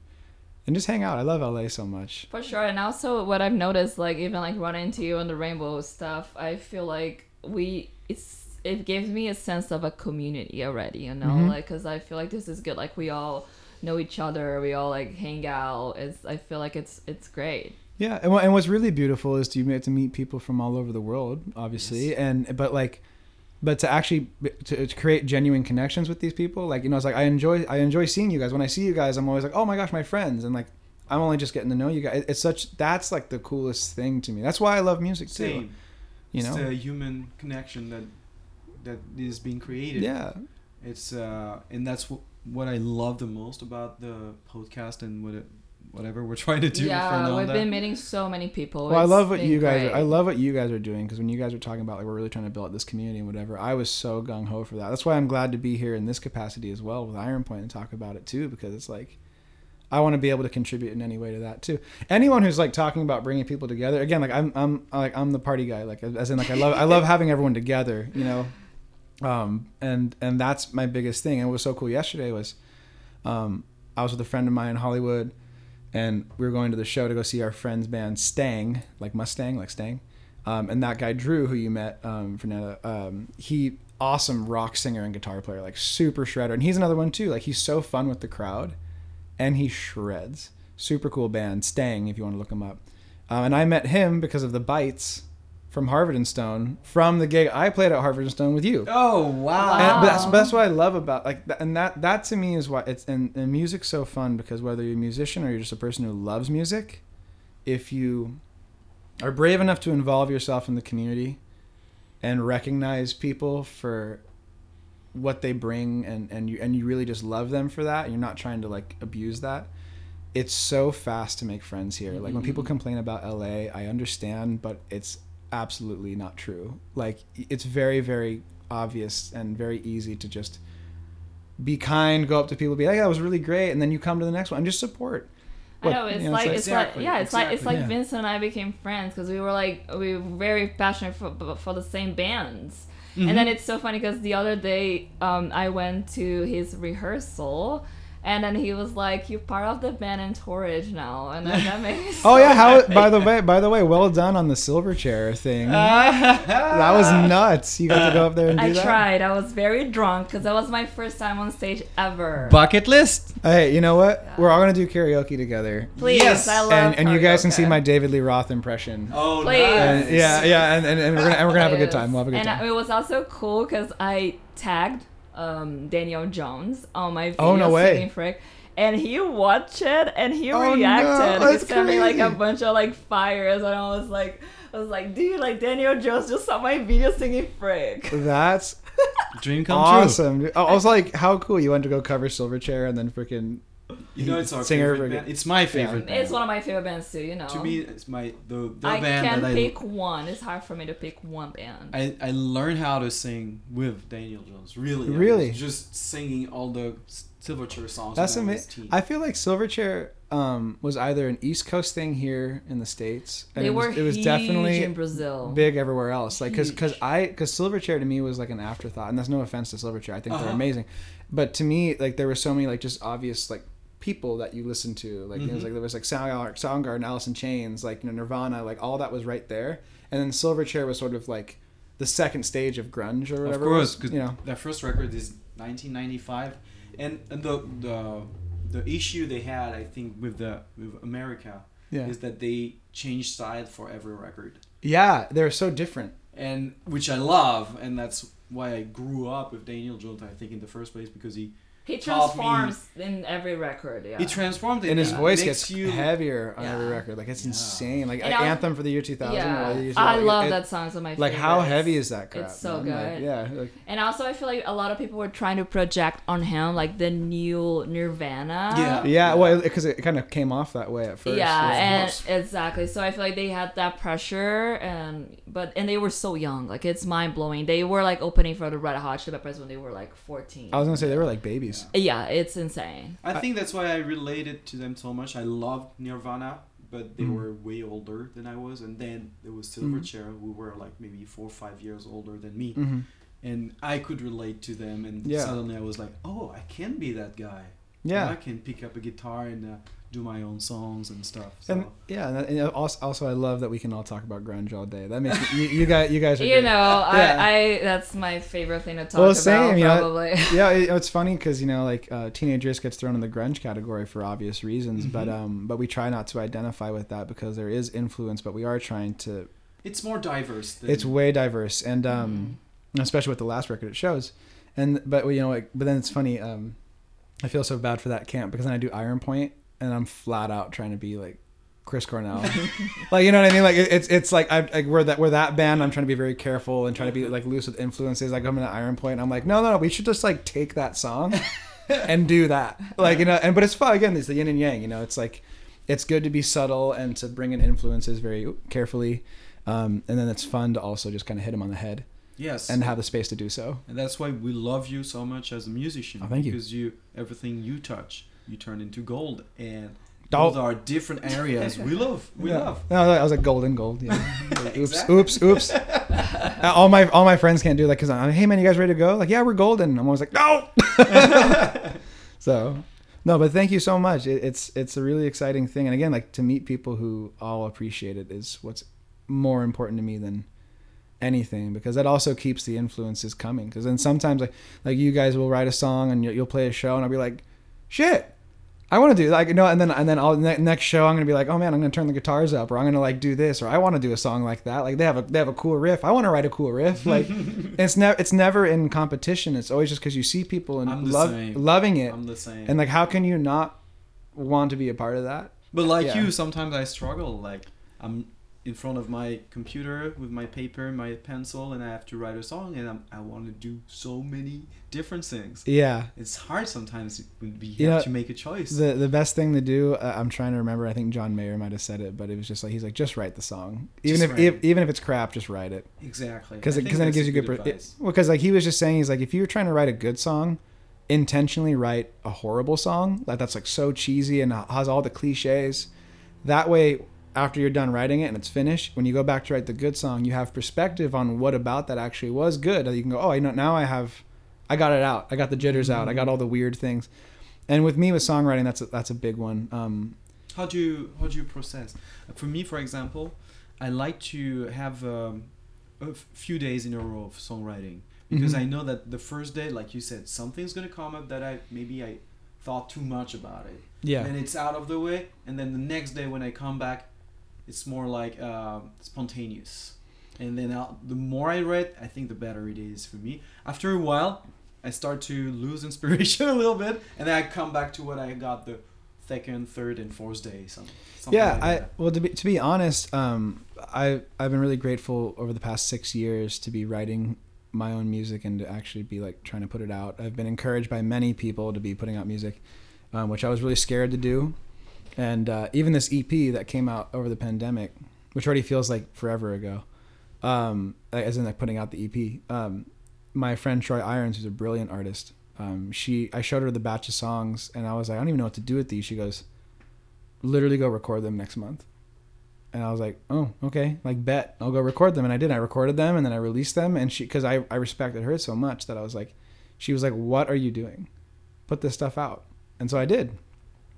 B: and just hang out. I love LA so much.
A: For sure, and also what I've noticed, like even like running into you on the rainbow stuff, I feel like we it's it gives me a sense of a community already, you know,
B: Mhm.
A: like because I feel like this is good. Like we all know each other, we all like hang out. It's I feel like it's it's great.
B: Yeah, and, what- and what's really beautiful is to get to meet people from all over the world, obviously,
C: Yes.
B: and but like, but to actually to, to create genuine connections with these people, like you know, it's like I enjoy I enjoy seeing you guys. When I see you guys, I'm always like, oh my gosh, my friends, and like I'm only just getting to know you guys. It's such that's like the coolest thing to me. That's why I love music too.
C: Same.
B: You
C: it's
B: know,
C: a human connection that that is being created.
B: yeah,
C: It's uh, and that's what what I love the most about the podcast and what it, whatever we're trying to do.
A: yeah,
C: for
A: we've been meeting so many people.
B: Well, I love what you guys.
A: great.
B: Are, I love what you guys are doing because when you guys are talking about like we're really trying to build up this community and whatever, I was so gung ho for that. That's why I'm glad to be here in this capacity as well with Iron Point and talk about it too because it's like I want to be able to contribute in any way to that too. Anyone who's like talking about bringing people together again, like I'm I'm like I'm the party guy, like as in like I love I love having everyone together, you know. Um, and and that's my biggest thing. And what was so cool yesterday was, um, I was with a friend of mine in Hollywood and we were going to the show to go see our friend's band Stang, like Mustang, like Stang. Um, and that guy Drew, who you met, um, Fernanda, um, he awesome rock singer and guitar player, like super shredder. And he's another one too. Like he's so fun with the crowd, and he shreds. Super cool band, Stang, if you want to look him up. Um, and I met him because of the Bites from Harvard and Stone from the gig I played at Harvard and Stone with you.
C: Oh wow!
B: And, but that's, but that's what I love about like, and that that to me is why it's and, and music's so fun because whether you're a musician or you're just a person who loves music, if you are brave enough to involve yourself in the community and recognize people for what they bring and and you and you really just love them for that and you're not trying to like abuse that it's so fast to make friends here like when people mm-hmm. complain about LA I understand but it's absolutely not true like it's very very obvious and very easy to just be kind go up to people be like that was really great and then you come to the next one and just support
A: I know it's
B: you know,
A: like
B: it's
C: Exactly,
A: like yeah it's like it's like
B: Yeah.
A: Vincent and I became friends because we were like we were very passionate for for the same bands.
B: Mm-hmm.
A: And then it's so funny because the other day um, I went to his rehearsal, and then he was like, "You're part of the band Entourage now," and then that makes. me. So
B: oh yeah how
A: happy.
B: by the way by the way well done on the Silverchair thing that was nuts you got to go up there and do
A: I
B: that
A: tried. I was very drunk because that was my first time on stage ever.
C: bucket list.
B: Hey, you know what? We're all gonna do karaoke together,
A: Please,
C: Yes.
A: I love
B: and and you guys can see my David Lee Roth impression.
C: Oh,
A: Please.
B: And yeah, yeah, and, and, and we're gonna and we're gonna have a good time. We'll have a good
A: and
B: time.
A: it was also cool because I tagged um, Daniel Jones on my video
B: Oh, no way.
A: singing Freak. And he watched it and he
B: Oh, no,
A: reacted.
B: that's
A: he sent me like a bunch of like fires and I was like I was like, dude, like Daniel Jones just saw my video singing Freak.
B: That's
C: Dream come
B: awesome. dude. I was like, how cool! You went to go cover Silverchair and then freaking
C: true. You know, it's our
B: Singer
C: favorite band. It's my favorite. band.
A: It's one of my favorite bands too, you know.
C: to me, it's my the, the
A: I
C: band
A: can't
C: that I
A: pick one. It's hard for me to pick one band.
C: I, I learned how to sing with Daniel Jones. Really, I
B: Really?
C: just singing all the Silverchair songs.
B: That's
C: I
B: amazing. I feel like Silverchair um, was either an East Coast thing here in the states, and
A: they
B: it was,
A: were
B: it was
A: huge
B: definitely
A: in Brazil.
B: big everywhere else. Like, cause, cause I, cause Silverchair to me was like an afterthought, and that's no offense to Silverchair. I think they're
C: Uh-huh.
B: amazing, but to me, like there were so many like just obvious like people that you listen to. Like it was
C: Mhm.
B: like there was like Soundgarden, Soundgarden, Alice in Chains, like you know Nirvana, like all that was right there. And then Silverchair was sort of like the second stage of grunge or whatever. it
C: course,
B: was,
C: because
B: you know.
C: their first record is 1995, and, and the the the issue they had, I think, with the with America
B: Yeah.
C: is that they changed side for every record,
B: Yeah, they're so different.
C: and which I love, and that's why I grew up with Daniel Jones. I think in the first place because he
A: he transforms in every record. Yeah.
C: he transformed it,
B: And his voice gets
C: you
B: heavier on every record. Like it's
C: Yeah.
B: insane. Like
A: And I
B: anthem for the year 2000.
A: yeah,
B: or year
A: I
B: 2000,
A: love
B: it-
A: that song. It's one of my
B: Like how heavy is that crap?
A: It's so
B: man? Like,
A: good.
B: yeah. Like,
A: And also, I feel like a lot of people were trying to project on him like the new Nirvana.
C: Yeah.
B: yeah. Well, because it, kind of came off that way at first.
A: yeah, and
C: course.
A: exactly. So I feel like they had that pressure, and but and they were so young. Like it's mind blowing. They were like opening for the Red Hot Chili Peppers when they were like fourteen.
B: I was gonna say they were like babies.
A: Yeah, it's insane.
C: I think that's why I related to them so much. I loved Nirvana, but they
B: Mhm.
C: were way older than I was, and then there was Silverchair, who were like maybe four or five years older than me,
B: Mm-hmm.
C: and I could relate to them. And
B: Yeah.
C: suddenly I was like, oh, I can be that guy.
B: Yeah.
C: I can pick up a guitar and uh, do my own songs and stuff. So.
B: And yeah, and, and also, also I love that we can all talk about grunge all day. That makes me, you, you guys, you guys are.
A: You
B: great.
A: know,
B: Yeah.
A: I, I that's my favorite thing to talk
B: Well,
A: about.
B: same, you know,
A: probably.
B: yeah, it, it's funny because you know, like uh, teenagers gets thrown in the grunge category for obvious reasons, but
C: Mhm.
B: um, but we try not to identify with that because there is influence, but we are trying to.
C: it's more diverse. Than,
B: It's way diverse, and um, especially with the last record, it shows. And but you know, like, but then it's funny. Um, I feel so bad for that camp because then I do Iron Point, and I'm flat out trying to be like Chris Cornell. like you know what I mean? Like it, it's it's like I like we're that we're that band. I'm trying to be very careful and trying to be like loose with influences. Like I'm in an Iron Point. And I'm like no no no. We should just like take that song and do that. Like you know. And but it's fun again. It's the yin and yang. You know. It's like it's good to be subtle and to bring in influences very carefully. Um, and then it's fun to also just kind of hit them on the head
C: Yes.
B: and have the space to do so.
C: And that's why we love you so much as a musician.
B: Oh, thank you.
C: Because you everything you touch, you turn into gold, and those are different areas we love. We
B: Yeah.
C: love.
B: No, I was like golden gold. Yeah. oops, oops, oops. Uh, all my all my friends can't do that because I'm like, hey man, you guys ready to go? Like, yeah, we're golden. I'm always like, no. so, no, but thank you so much. It, it's it's a really exciting thing, and again, like to meet people who all appreciate it is what's more important to me than anything because that also keeps the influences coming. Because then sometimes like like you guys will write a song and you'll, you'll play a show, and I'll be like, shit. I want to do like no, and then and then I'll ne- next show I'm gonna be like, oh man, I'm gonna turn the guitars up, or I'm gonna like do this, or I want to do a song like that. Like they have a they have a cool riff. I want to write a cool riff. Like it's never it's never in competition. It's always just because you see people and love
C: same.
B: loving it,
C: I'm the same.
B: and like how can you not want to be a part of that?
C: but like
B: yeah.
C: you, sometimes I struggle. Like I'm in front of my computer with my paper, my pencil, and I have to write a song, and I'm, I want to do so many different things.
B: Yeah,
C: It's hard sometimes when we
B: You
C: have
B: know,
C: to make a choice.
B: the the best thing to do. Uh, I'm trying to remember. I think John Mayer might have said it, but it was just like he's like, just write the song, even if, if even if it's crap, just write it.
C: exactly.
B: because because then it gives you good.
C: advice.
B: it, well, because like he was just saying, he's like, if you're trying to write a good song, intentionally write a horrible song like that's like so cheesy and has all the cliches. That way, after you're done writing it and it's finished, when you go back to write the good song, you have perspective on what about that actually was good. You can go, oh, you know, now I have, I got it out. I got the jitters out. I got all the weird things. And with me with songwriting, that's a, that's a big one. Um,
C: how do you how do you process for me for example i like to have um, a few days in a row of songwriting because
B: Mhm.
C: i know that the first day like you said something's gonna come up that i maybe i thought too much about it
B: yeah.
C: and it's out of the way and then the next day when i come back it's more like uh, spontaneous. And then I'll, the more i read i think the better it is for me. After a while i start to lose inspiration a little bit and then i come back to what i got the second third and fourth day something, something
B: yeah
C: like
B: i
C: that.
B: well to be to be honest um i i've been really grateful over the past six years to be writing my own music and to actually be like trying to put it out. I've been encouraged by many people to be putting out music um, which i was really scared to do and uh, even this ep that came out over the pandemic which already feels like forever ago um as in like putting out the ep um my friend troy irons who's a brilliant artist um, she i showed her the batch of songs and i was like i don't even know what to do with these she goes literally go record them next month. And I was like, oh, okay, like bet I'll go record them. And I did. I recorded them and then I released them. And she, because I, I respected her so much that I was like, she was like, what are you doing? Put this stuff out. And so I did,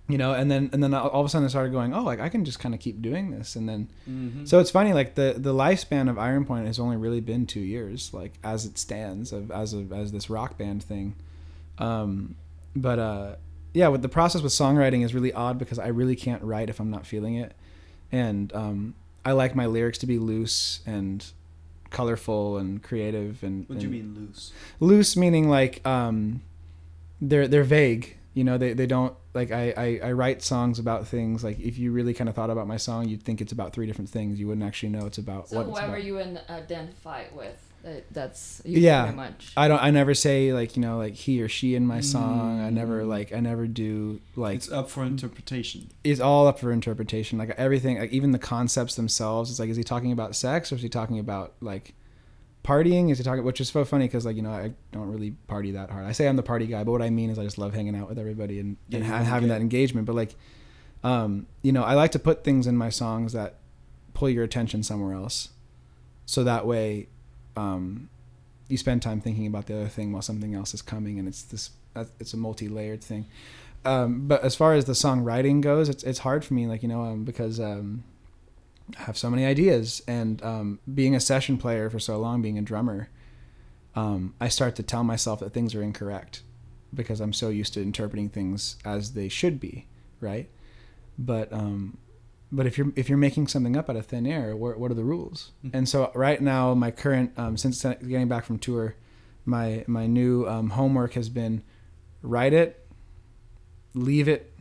B: you know. And then and then all of a sudden I started going, oh, like I can just kind of keep doing this. And then
C: Mhm.
B: so it's funny, like the the lifespan of Iron Point has only really been two years, like as it stands, of as of as this rock band thing. Um, but uh, yeah, with the process with songwriting is really odd because I really can't write if I'm not feeling it, and um, I like my lyrics to be loose and colorful and creative and.
C: what do you mean loose
B: loose meaning like um they're they're vague you know they, they don't like I, I i write songs about things like if you really kind of thought about my song you'd think it's about three different things you wouldn't actually know it's about
A: So
B: what it's
A: whoever
B: about.
A: you in, identify with, that's you
B: Yeah.
A: pretty much.
B: i don't i never say like you know like he or she in my song i never
C: Mm.
B: like i never do like
C: it's up for interpretation
B: it's all up for interpretation like everything like even the concepts themselves it's like is he talking about sex or is he talking about like partying is he talking which is so funny because like you know i don't really party that hard. I say i'm the party guy but what i mean is i just love hanging out with everybody and,
C: Yeah,
B: and ha- having that engagement but like um you know i like to put things in my songs that pull your attention somewhere else. So that way um you spend time thinking about the other thing while something else is coming and it's this it's a multi-layered thing. Um, but as far as the songwriting goes, it's it's hard for me, like you know, um, because um, have so many ideas, and um, being a session player for so long, being a drummer, um, I start to tell myself that things are incorrect because I'm so used to interpreting things as they should be, right? But um, but if you're if you're making something up out of thin air, what what are the rules?
C: Mhm.
B: And so right now, my current um, since getting back from tour, my my new um, homework has been write it leave it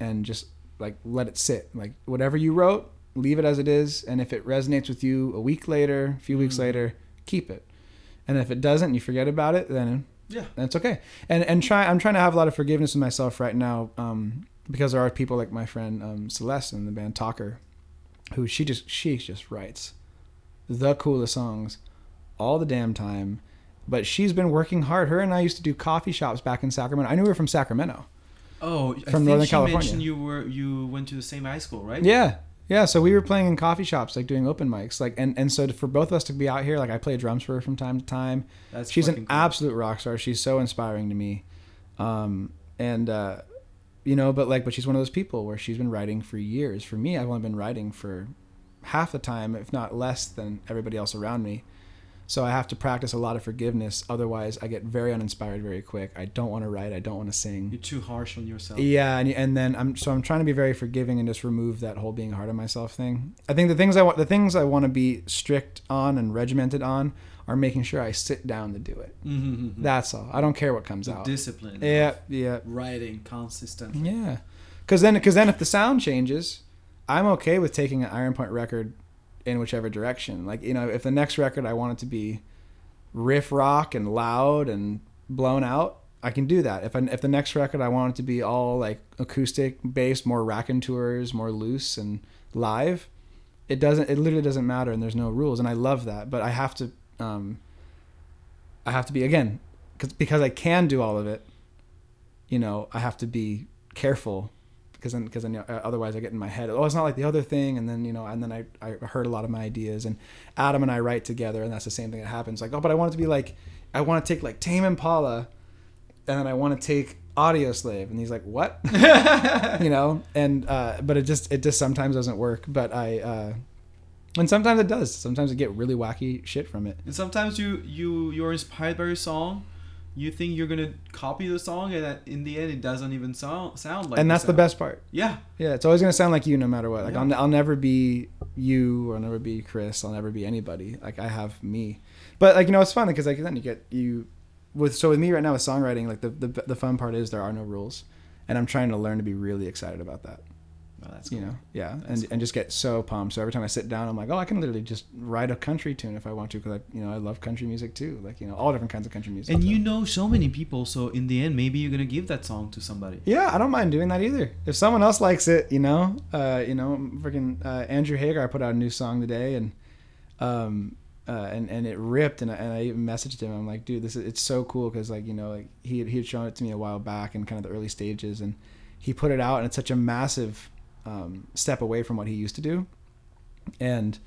B: and just like let it sit like whatever you wrote leave it as it is and if it resonates with you a week later a few weeks
C: Mm.
B: later keep it and if it doesn't you forget about it then
C: yeah
B: that's okay and and try i'm trying to have a lot of forgiveness with myself right now um because there are people like my friend um, Celeste in the band Talker, who she just she just writes the coolest songs all the damn time. But she's been working hard. Her and I used to do coffee shops back in Sacramento. I knew her from Sacramento.
C: Oh, I
B: From
C: think
B: Northern
C: she
B: California.
C: mentioned you were you went to the same high school, right?
B: Yeah. Yeah, so we were playing in coffee shops, like doing open mics, like, and, and so for both of us to be out here, like, I play drums for her from time to time.
C: That's
B: She's an
C: cool.
B: absolute rock star. She's so inspiring to me, um, and uh, you know, but like, but she's one of those people where she's been writing for years. For me, I've only been writing for half the time, if not less than everybody else around me. So I have to practice a lot of forgiveness. Otherwise, I get very uninspired very quick. I don't want to write. I don't want to sing.
C: You're too harsh on yourself.
B: Yeah, and, and then I'm so I'm trying to be very forgiving and just remove that whole being hard on myself thing. I think the things I want the things I want to be strict on and regimented on are making sure I sit down to do it.
C: Mm-hmm.
B: That's all. I don't care what comes
C: the
B: out.
C: discipline.
B: Yeah, yeah,
C: Writing consistently.
B: yeah. Because then, because then, if the sound changes, I'm okay with taking an Iron Point record in whichever direction. Like you know, if the next record I want it to be riff rock and loud and blown out, I can do that. If I, if the next record I want it to be all like acoustic based, more rack and tours, more loose and live, it doesn't. It literally doesn't matter, and there's no rules, and I love that. But I have to, um, I have to be again, cause, because I can do all of it. You know, I have to be careful because then because then you know, uh, otherwise I get in my head. Oh, it's not like the other thing, and then you know, and then I I heard a lot of my ideas, and Adam and I write together, and that's the same thing that happens. Like, oh, but I want it to be like, I want to take like Tame Impala, and then I want to take Audioslave, and he's like, what? you know, and uh, but it just it just sometimes doesn't work. But I. Uh, and sometimes it does. Sometimes I get really wacky shit from it.
C: And sometimes you you you're inspired by your song. You think you're gonna copy the song, and that in the end, it doesn't even sound sound like.
B: and that's the best part.
C: Yeah.
B: Yeah, it's always gonna sound like you no matter what. Like
C: Yeah.
B: I'll, I'll never be you, or I'll never be Chris. I'll never be anybody. Like I have me. But like you know, it's fun because like then you get you with so with me right now with songwriting. Like the the the fun part is there are no rules, and I'm trying to learn to be really excited about that.
C: Oh, that's
B: You know, yeah,
C: That's
B: and and just get so pumped. So every time I sit down, I'm like, oh, I can literally just write a country tune if I want to, because I you know I love country music too. Like you know all different kinds of country music.
C: And
B: so.
C: you know so many people, so in the end, maybe you're gonna give that song to somebody.
B: Yeah, I don't mind doing that either. If someone else likes it, you know, uh, you know, freaking uh, Andrew Hagar put out a new song today, and um, uh, and and it ripped, and I, and I even messaged him. I'm like, dude, this is it's so cool because like you know, like he he had shown it to me a while back in kind of the early stages, and he put it out, and it's such a massive um, step away from what he used to do, and.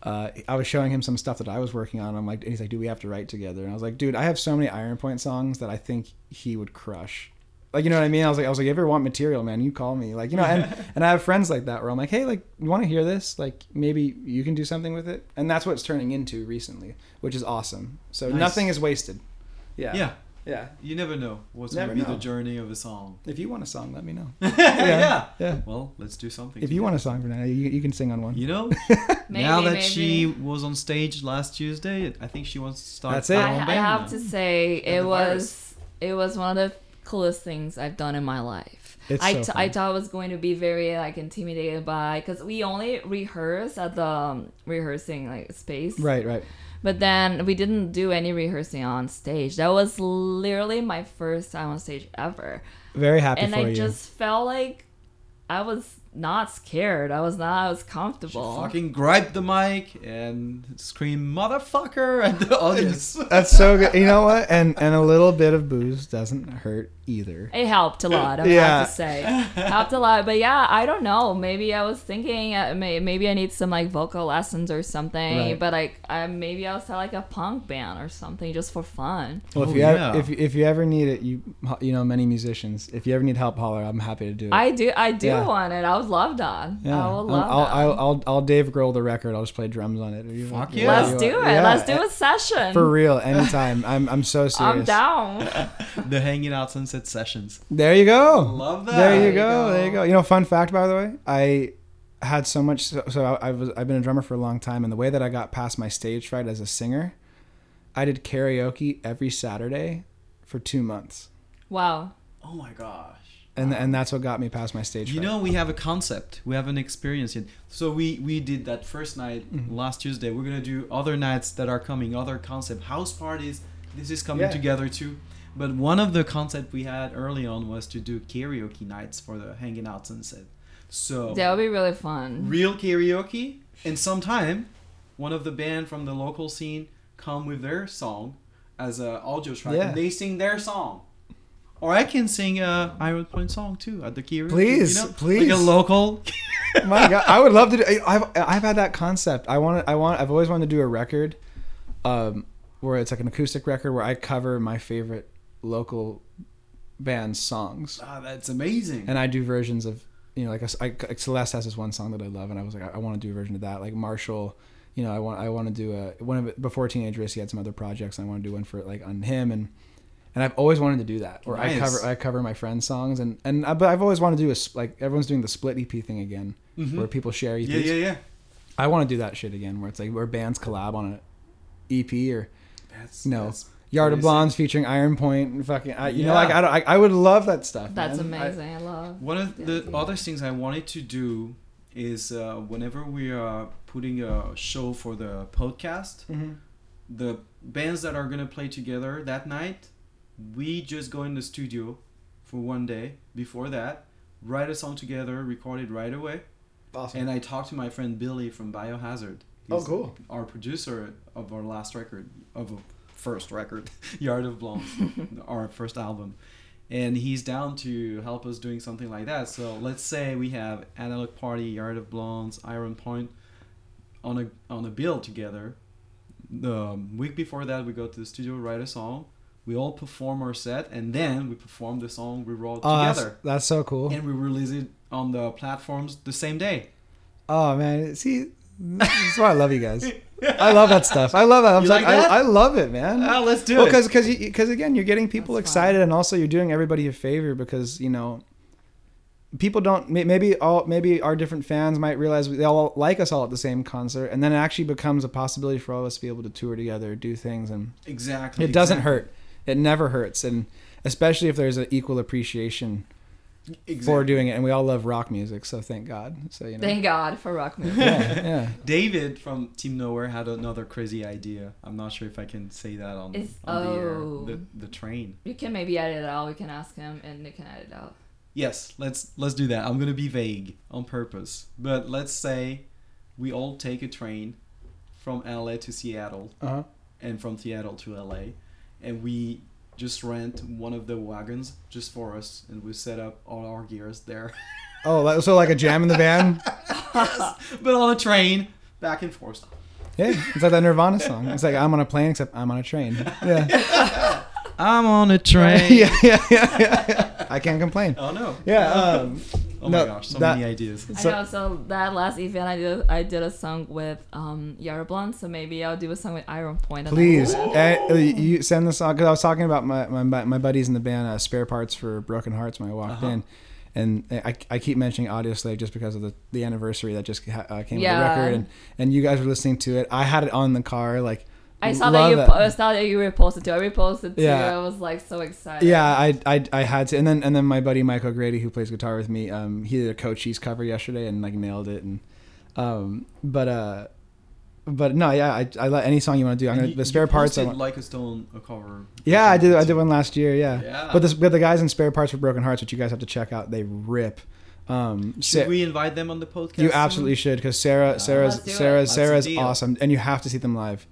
B: Uh, I was showing him some stuff that I was working on. I'm like, and he's like, "Do we have to write together?" And I was like, "Dude, I have so many Iron Point songs that I think he would crush." Like, you know what I mean? I was like, I was like, if you ever want material, man, you call me. Like, you know, and and I have friends like that where I'm like, hey, like, you want to hear this? Like, maybe you can do something with it. And that's what it's turning into recently, which is awesome. So
C: Nice.
B: nothing is wasted. Yeah.
C: Yeah.
B: Yeah.
C: You never know what's
B: Never
C: gonna be
B: know.
C: the journey of a song.
B: If you want a song, let me know.
C: yeah.
B: Yeah.
C: Well, let's do something.
B: If you want a song for now, you, you can sing on one.
C: You know,
A: Maybe,
C: now that
A: maybe.
C: she was on stage last Tuesday, I think she wants to start.
B: That's it.
C: her
A: I,
C: own
A: I
C: band
A: have
C: now.
A: to say
C: And
A: it was
C: virus.
A: it was one of the coolest things I've done in my life.
B: It's
A: I,
B: so
A: t-
B: fun.
A: I thought I was going to be very like intimidated by because we only rehearse at the um, rehearsing like space,
B: Right, right.
A: But then we didn't do any rehearsing on stage. That was literally my first time on stage ever,
B: Very happy
A: and
B: for
A: I
B: you.
A: just felt like I was not scared. I was not. I was
C: She
A: comfortable.
C: fucking grabbed the mic and scream "motherfucker" at the audience.
B: That's so good. You know what? And and a little bit of booze doesn't hurt either.
A: It helped a lot. I
B: Yeah.
A: have to say, helped a lot. But yeah, I don't know. Maybe I was thinking uh, may, maybe I need some like vocal lessons or something.
B: Right.
A: But like, I, maybe I'll start like a punk band or something just for fun.
B: Well, if
C: Oh,
B: you
C: yeah.
B: ever, if if you ever need it, you you know many musicians. If you ever need help, holler. I'm happy to do it.
A: I do. I do
B: Yeah.
A: want it. I would love that.
B: yeah,
A: I would um, love
B: I'll,
A: that.
B: I'll, I'll I'll Dave Grohl the record. I'll just play drums on it. You-
C: Fuck
B: you-
C: yeah.
A: Let's do it.
B: yeah,
A: Let's do a eh, session.
B: for real. Anytime. I'm I'm so serious.
A: I'm down.
C: the hanging out sunset sessions.
B: There you go.
C: Love that.
B: There you
A: There you
B: go.
A: go.
B: There you go. You know, fun fact by the way, I had so much. So, so I, I was I've been a drummer for a long time, and the way that I got past my stage fright as a singer, I did karaoke every Saturday for two months,
A: Wow.
C: Oh my gosh.
B: And and that's what got me past my stage.
C: You
B: fright.
C: know, we have a concept. We have an experience yet. So we we did that first night
B: Mhm.
C: last Tuesday. We're gonna do other nights that are coming, other concept house parties. This is coming
B: Yeah.
C: together too. But one of the concept we had early on was to do karaoke nights for the hanging out sunset. So
A: That would be really fun.
C: real karaoke, and sometime one of the band from the local scene come with their song as a audio track,
B: Yeah.
C: and they sing their song. Or I can sing a Iron Point song too at the karaoke.
B: Please,
C: you know?
B: please.
C: like a local.
B: My God, I would love to. Do, I've I've had that concept. I want I want. I've always wanted to do a record, um, where it's like an acoustic record where I cover my favorite local band songs,
C: ah, that's amazing.
B: and I do versions of you know like, a, I, like Celeste has this one song that I love, and I was like I, I want to do a version of that. Like Marshall, you know, I want I want to do a one of it before Teenage Wrist. He had some other projects, and I want to do one for like on him and. And I've always wanted to do that, where I cover I cover my friends' songs, and and I, but I've always wanted to do a s- like everyone's doing the split EP thing again,
C: Mhm.
B: where people share EPs.
C: yeah, yeah, yeah.
B: I want to do that shit again, where it's like where bands collab on an EP or
C: That's
B: No.
C: That's
B: Yard of Blondes featuring Iron Point and fucking, I, you know, like I, don't, I, I would love that stuff.
A: That's
B: man.
A: Amazing. I, love.
C: One of
A: the
C: the
A: idea.
C: other things I wanted to do is uh, whenever we are putting a show for the podcast,
B: Mhm.
C: the bands that are gonna play together that night, we just go in the studio for one day. Before that, write a song together, record it right away,
B: Awesome.
C: and I talked to my friend Billy from Biohazard.
B: Oh, cool.
C: Our producer of our last record, of a first record, Yard of Blondes, our first album. And he's down to help us doing something like that. So let's say we have Analog Party, Yard of Blondes, Iron Point on a on a bill together. The week before that, we go to the studio, write a song. We all perform our set, and then we perform the song we wrote
B: oh, that's,
C: together,
B: that's so cool.
C: and we release it on the platforms the same day.
B: Oh man, see, that's why I love you guys. I love that stuff. I love that. I'm
C: You
B: like,
C: like that?
B: I, I love it, man.
C: Ah, let's do
B: well,
C: it.
B: because because because again, you're getting people
A: That's
B: excited, and also you're doing everybody a favor because you know people don't maybe all maybe our different fans might realize they all like us all at the same concert, and then it actually becomes a possibility for all of us to be able to tour together, do things, and
C: exactly.
B: it doesn't
C: exactly.
B: hurt. It never hurts, and especially if there's an equal appreciation
C: Exactly.
B: for doing it, and we all love rock music, so thank God. So you know,
A: Thank God for rock music.
B: yeah, yeah.
C: David from Team Nowhere had another crazy idea. I'm not sure if I can say that on,
A: It's-
C: on the air.
A: oh.
C: The, the train.
A: You can maybe edit it out. We can ask him, and they can edit it out.
C: Yes, let's let's do that. I'm gonna be vague on purpose, but let's say we all take a train from LA to Seattle
B: Uh-huh.
C: and from Seattle to LA, and we just rent one of the wagons just for us, and we set up all our gears there.
B: Oh, like- so like a jam in the van?
C: but on a train, back and forth.
B: Yeah, it's like that Nirvana song. It's like I'm on a plane, except I'm on a train. Yeah,
C: I'm on a train.
B: yeah, yeah, yeah, yeah. I can't complain.
C: Oh no.
B: Yeah. Um,
C: Oh
B: no,
C: my gosh, so
B: that-
C: many ideas.
B: So-
A: I know. So that last event, I did I did a song with um Yara Blonde. So maybe I'll do a song with Iron Point.
B: please,
A: one.
B: eh, you send the song because I was talking about my my, my buddies in the band, uh, Spare Parts for Broken Hearts, when I walked
C: Uh-huh.
B: in. And I, I keep mentioning Audioslave just because of the, the anniversary that just ha- uh, came
A: Yeah.
B: with the record, and, and you guys were listening to it. I had it on the car, like
A: I saw
B: love
A: that you
B: it.
A: po- I saw that you reposted too. I reposted too.
B: Yeah.
A: I was like so excited.
B: Yeah, I, I I had to, and then and then my buddy Mike O'Grady, who plays guitar with me, um, he did a Cochise cover yesterday and like nailed it, and um, but uh, but no, yeah, I I let any song you want to do. I'm gonna
C: you-
B: the spare
C: you
B: parts. I want,
C: like a stone a cover.
B: yeah, I did I did one last year, yeah.
C: Yeah.
B: But this but the guys in spare parts for Broken Hearts, which you guys have to check out, they rip. Um,
C: Should
B: Sa-
C: we invite them on the podcast?
B: you
C: soon?
B: absolutely should because Sarah Sarah's
A: Let's do.
B: Sarah's Sarah's awesome, and you have to see them live.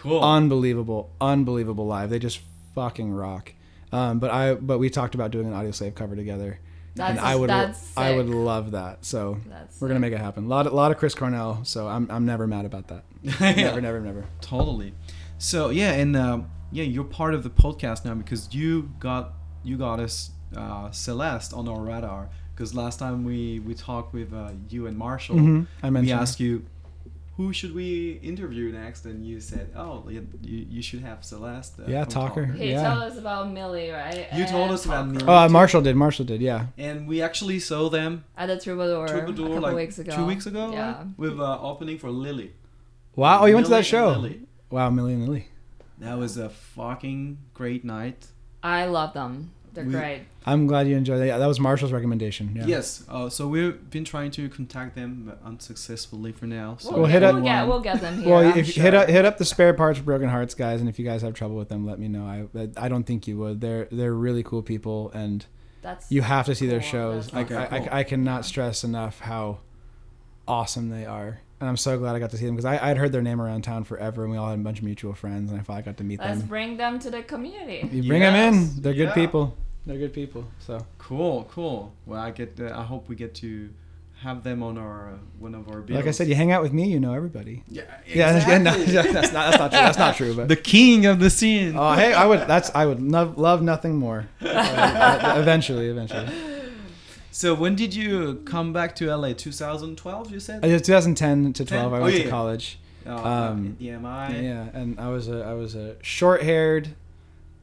C: Cool.
B: unbelievable, unbelievable live. They just fucking rock. Um, but I but we talked about doing an Audioslave cover together,
A: That's
B: and I would
A: that's
B: I would love that. So
A: That's
B: we're gonna make it happen. A lot of, lot of Chris Cornell. So I'm I'm never mad about that.
C: Yeah.
B: Never never never.
C: Totally. So yeah, and um, yeah, you're part of the podcast now because you got you got us uh, Celeste on our radar. Because last time we we talked with uh, you and Marshall,
B: Mhm. I
C: we
B: mentioned.
C: asked you who should we interview next, and you said, oh, you, you should have Celeste. Uh,
B: Yeah,
C: from. Talker."
A: He
B: Yeah.
A: told us about Millie, right?
C: You told
A: And
C: us about Millie.
B: Oh, uh, Marshall did. Marshall did. Yeah.
C: And we actually saw them
A: At the Troubadour, a couple
C: like
A: weeks ago.
C: two weeks ago,
A: Yeah.
C: right? with uh, opening for Lily.
B: Wow. Oh, you went to that show.
C: Lily.
B: Wow, Millie and Lily.
C: That was a fucking great night.
A: I love them. They're
C: We-
A: great.
B: I'm glad you enjoyed that. Yeah, that was Marshall's recommendation. Yeah.
C: Yes. Uh, so we've been trying to contact them but unsuccessfully for now. So
A: We'll,
B: Well,
A: get,
B: hit
A: we'll,
B: up-
A: get, we'll get them here.
B: Well, if
A: sure.
B: hit up hit up the spare parts for broken hearts guys, and if you guys have trouble with them, let me know. I I don't think you would. They're they're really cool people, and
A: That's
B: you have to see their shows.
A: that's
B: Like
C: awesome.
B: I,
C: Cool.
B: I, I cannot stress enough how awesome they are, and I'm so glad I got to see them because I I'd heard their name around town forever, and we all had a bunch of mutual friends, and I finally got to meet them.
A: Let's bring them to the community.
B: You bring them in. They're good
C: yeah.
B: people. They're good people. So
C: cool, cool. Well, I get. Uh, I hope we get to have them on our uh, one of our. Bills.
B: like I said, you hang out with me, you know everybody.
C: Yeah.
B: Yeah,
C: Exactly.
B: no, that's not that's not true. That's not true. But
C: the king of the scene.
B: Oh, hey, I would. That's I would no, love nothing more. Uh, eventually, eventually.
C: So when did you come back to LA? 2012, you said.
B: Uh, 2010 to 12, I
C: Oh,
B: went
C: yeah.
B: to college.
C: Oh,
B: um,
C: EMI.
B: Yeah, and I was a I was a short-haired,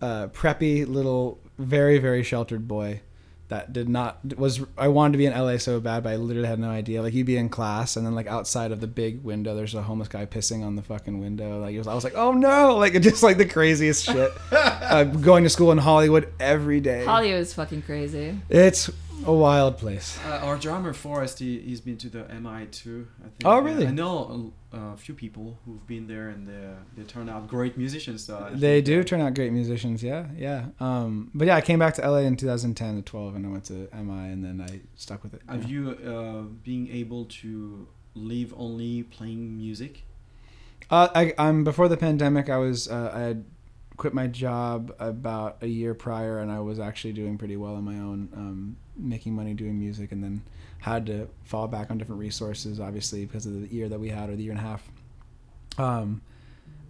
B: uh, preppy little, very very sheltered boy. That did not was I wanted to be in LA so bad, but I literally had no idea. Like you'd be in class, and then like outside of the big window, there's a homeless guy pissing on the fucking window. Like it was, I was like, oh no, like just like the craziest shit. uh, going to school in Hollywood every day.
A: Hollywood is fucking crazy.
B: It's a wild place.
C: Uh, our drummer Forrest, he, he's been to the MI too. I think.
B: Oh, really?
C: I know a, a few people who've been there, and they they turn out great musicians. So
B: They do turn out great musicians, yeah, yeah. Um, but yeah, I came back to LA in 2010 to 12, and I went to MI, and then I stuck with it.
C: Have
B: yeah.
C: you uh, being able to live only playing music?
B: Uh, I, I'm before the pandemic. I was uh, I had quit my job about a year prior, and I was actually doing pretty well on my own, um, making money doing music, and then had to fall back on different resources, obviously because of the year that we had or the year and a half. Um,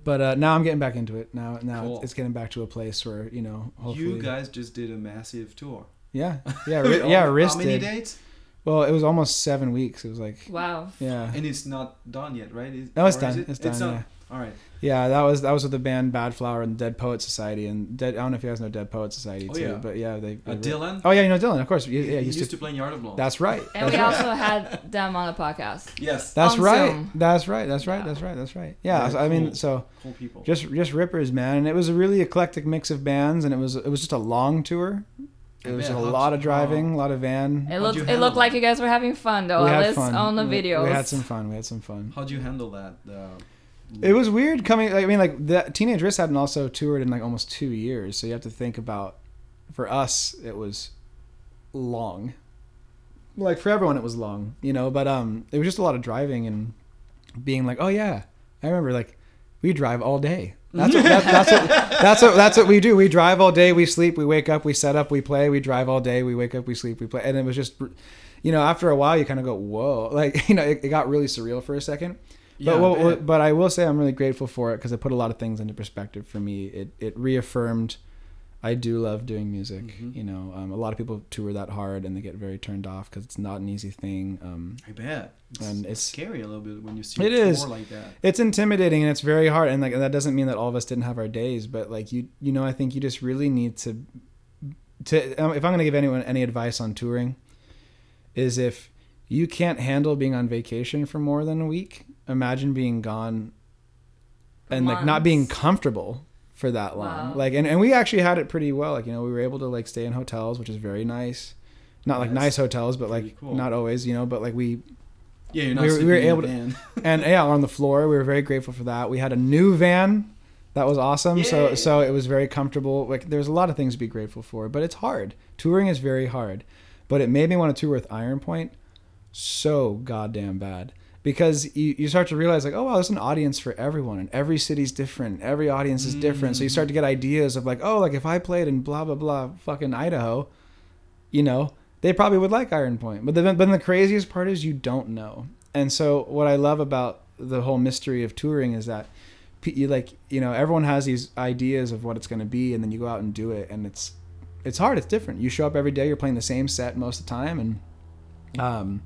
B: but uh, now I'm getting back into it. Now, now
C: Cool.
B: it's getting back to a place where you know, hopefully,
C: You guys just did a massive tour.
B: yeah, yeah, ri- yeah.
C: How many dates?
B: Well, it was almost seven weeks. It was like,
A: Wow.
B: yeah.
C: And it's not done yet, right? Is,
B: No, it's
C: or
B: done.
C: is it?
B: It's done. yeah.
C: All right.
B: Yeah, that was that was with the band Badflower and Dead Poet Society and Dead. I don't know if you guys know Dead Poet Society
C: Oh,
B: too,
C: yeah.
B: but yeah, they.
C: Uh,
B: they
C: Dylan.
B: Oh yeah, you know Dylan, of course. Yeah, yeah,
C: he
B: used,
C: used
B: to,
C: to play in Yard of Blow.
B: That's right.
A: And
B: That's
A: we
B: right.
A: also had them on the podcast.
C: yes.
B: That's
A: on
B: right.
A: Zoom.
B: That's right. That's right.
A: Yeah.
B: That's right. That's right. Yeah.
C: Very
B: so, I mean, so
C: Cool people.
B: just just rippers, man, and it was a really eclectic mix of bands, and it was it was just a long tour. It was
C: bet.
B: a
C: How'd
B: lot of driving, a lot of van.
A: It looked it looked like you guys were having fun though.
B: we had fun
A: on the
B: We-
A: videos.
B: We had some fun. We had some fun.
C: How'd you handle that? Uh,
B: It was weird coming. Like, I mean, like the Teenage Wrist hadn't also toured in like almost two years, so you have to think about. For us, it was long. Like for everyone, it was long, you know. But um, it was just a lot of driving and being like, oh yeah, I remember like we drive all day. That's what, that, that's what that's what that's what we do. We drive all day. We sleep. We wake up. We set up. We play. We drive all day. We wake up. We sleep. We play. And it was just, you know, after a while, you kind of go, whoa, like you know, it, it got really surreal for a second.
C: Yeah,
B: But, what,
C: I
B: but I will say I'm really grateful for it because it put a lot of things into perspective for me. It it reaffirmed I do love doing music.
C: Mhm.
B: You know, um, a lot of people tour that hard and they get very turned off because it's not an easy thing. Um,
C: I bet. It's,
B: and
C: it's scary a little bit when you see
B: It
C: tour like that.
B: it's intimidating and it's very hard. And like that doesn't mean that all of us didn't have our days, but like you you know I think you just really need to to um, if I'm gonna give anyone any advice on touring, is if you can't handle being on vacation for more than a week, imagine being gone and like not being comfortable for that long.
A: Wow.
B: Like and, and we actually had it pretty well. Like, you know, we were able to like stay in hotels, which is very nice. Not like
C: That's
B: nice hotels, but like
C: cool.
B: not always, you know, but like we
C: Yeah,
B: we were- we were able to- and yeah, on the floor. We were very grateful for that. We had a new van that was awesome. So so it was very comfortable. Like there's a lot of things to be grateful for, but it's hard. Touring is very hard. But it made me want to tour with Iron Point so goddamn bad. Because you, you start to realize like, oh wow, there's an audience for everyone and every city's different. Every audience is different. So you start to get ideas of like, oh, like if I played in blah blah blah fucking Idaho, you know, they probably would like Iron Point. But then, but then the craziest part is you don't know. And so what I love about the whole mystery of touring is that you like you know everyone has these ideas of what it's going to be, and then you go out and do it, and it's it's hard. It's different. You show up every day. You're playing the same set most of the time, and um,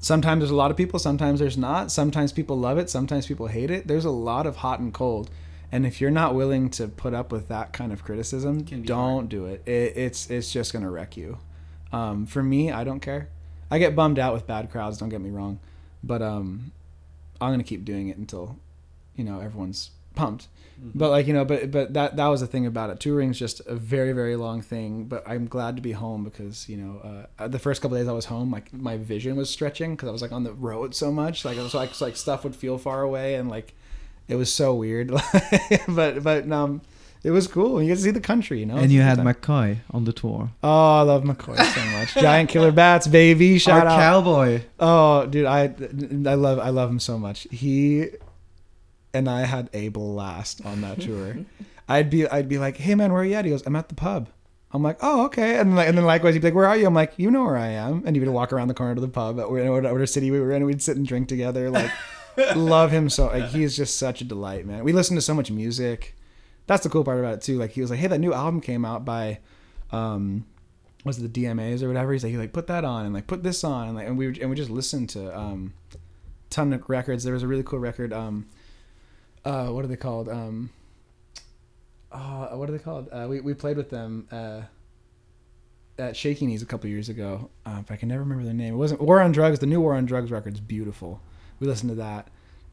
B: sometimes there's a lot of people. Sometimes there's not. Sometimes people love it. Sometimes people hate it. There's a lot of hot and cold. And if you're not willing to put up with that kind of criticism, don't
C: hard.
B: do it. it. It's it's just gonna wreck you. Um, for me, I don't care. I get bummed out with bad crowds. Don't get me wrong, but um, I'm gonna keep doing it until, you know, everyone's pumped.
C: Mhm.
B: But like you know, but but that that was the thing about it. Touring's just a very very long thing. But I'm glad to be home because you know uh, the first couple days I was home, like my vision was stretching because I was like on the road so much. Like it was like like stuff would feel far away and like it was so weird. but but um, it was cool. You get to see the country, you know.
C: and you had
B: time.
C: McCoy on the tour.
B: Oh, I love McCoy so much. Giant killer bats, baby! Shout
C: Our
B: out.
C: cowboy.
B: Oh, dude, I I love I love him so much. He and I had a blast on that tour. I'd be I'd be like, "Hey man, where are you at?" He goes, "I'm at the pub." I'm like, "Oh, okay." And like and then likewise, he'd be like, "Where are you?" I'm like, "You know where I am." And he would walk around the corner to the pub at whatever city we were in. We'd sit and drink together. Like, love him so. Like, he's just such a delight, man. We listen to so much music. That's the cool part about it too. Like, he was like, "Hey, that new album came out by." um was it the DMAs or whatever? He's like, he like put that on and like put this on and like and we and we just listened to um ton of records. There was a really cool record. Um, uh, what are they called? Um, uh, what are they called? Uh, we we played with them uh, at Shaky Knees a couple years ago. Uh, if I can never remember their name, it wasn't War on Drugs. The new War on Drugs record's beautiful. We listened to that.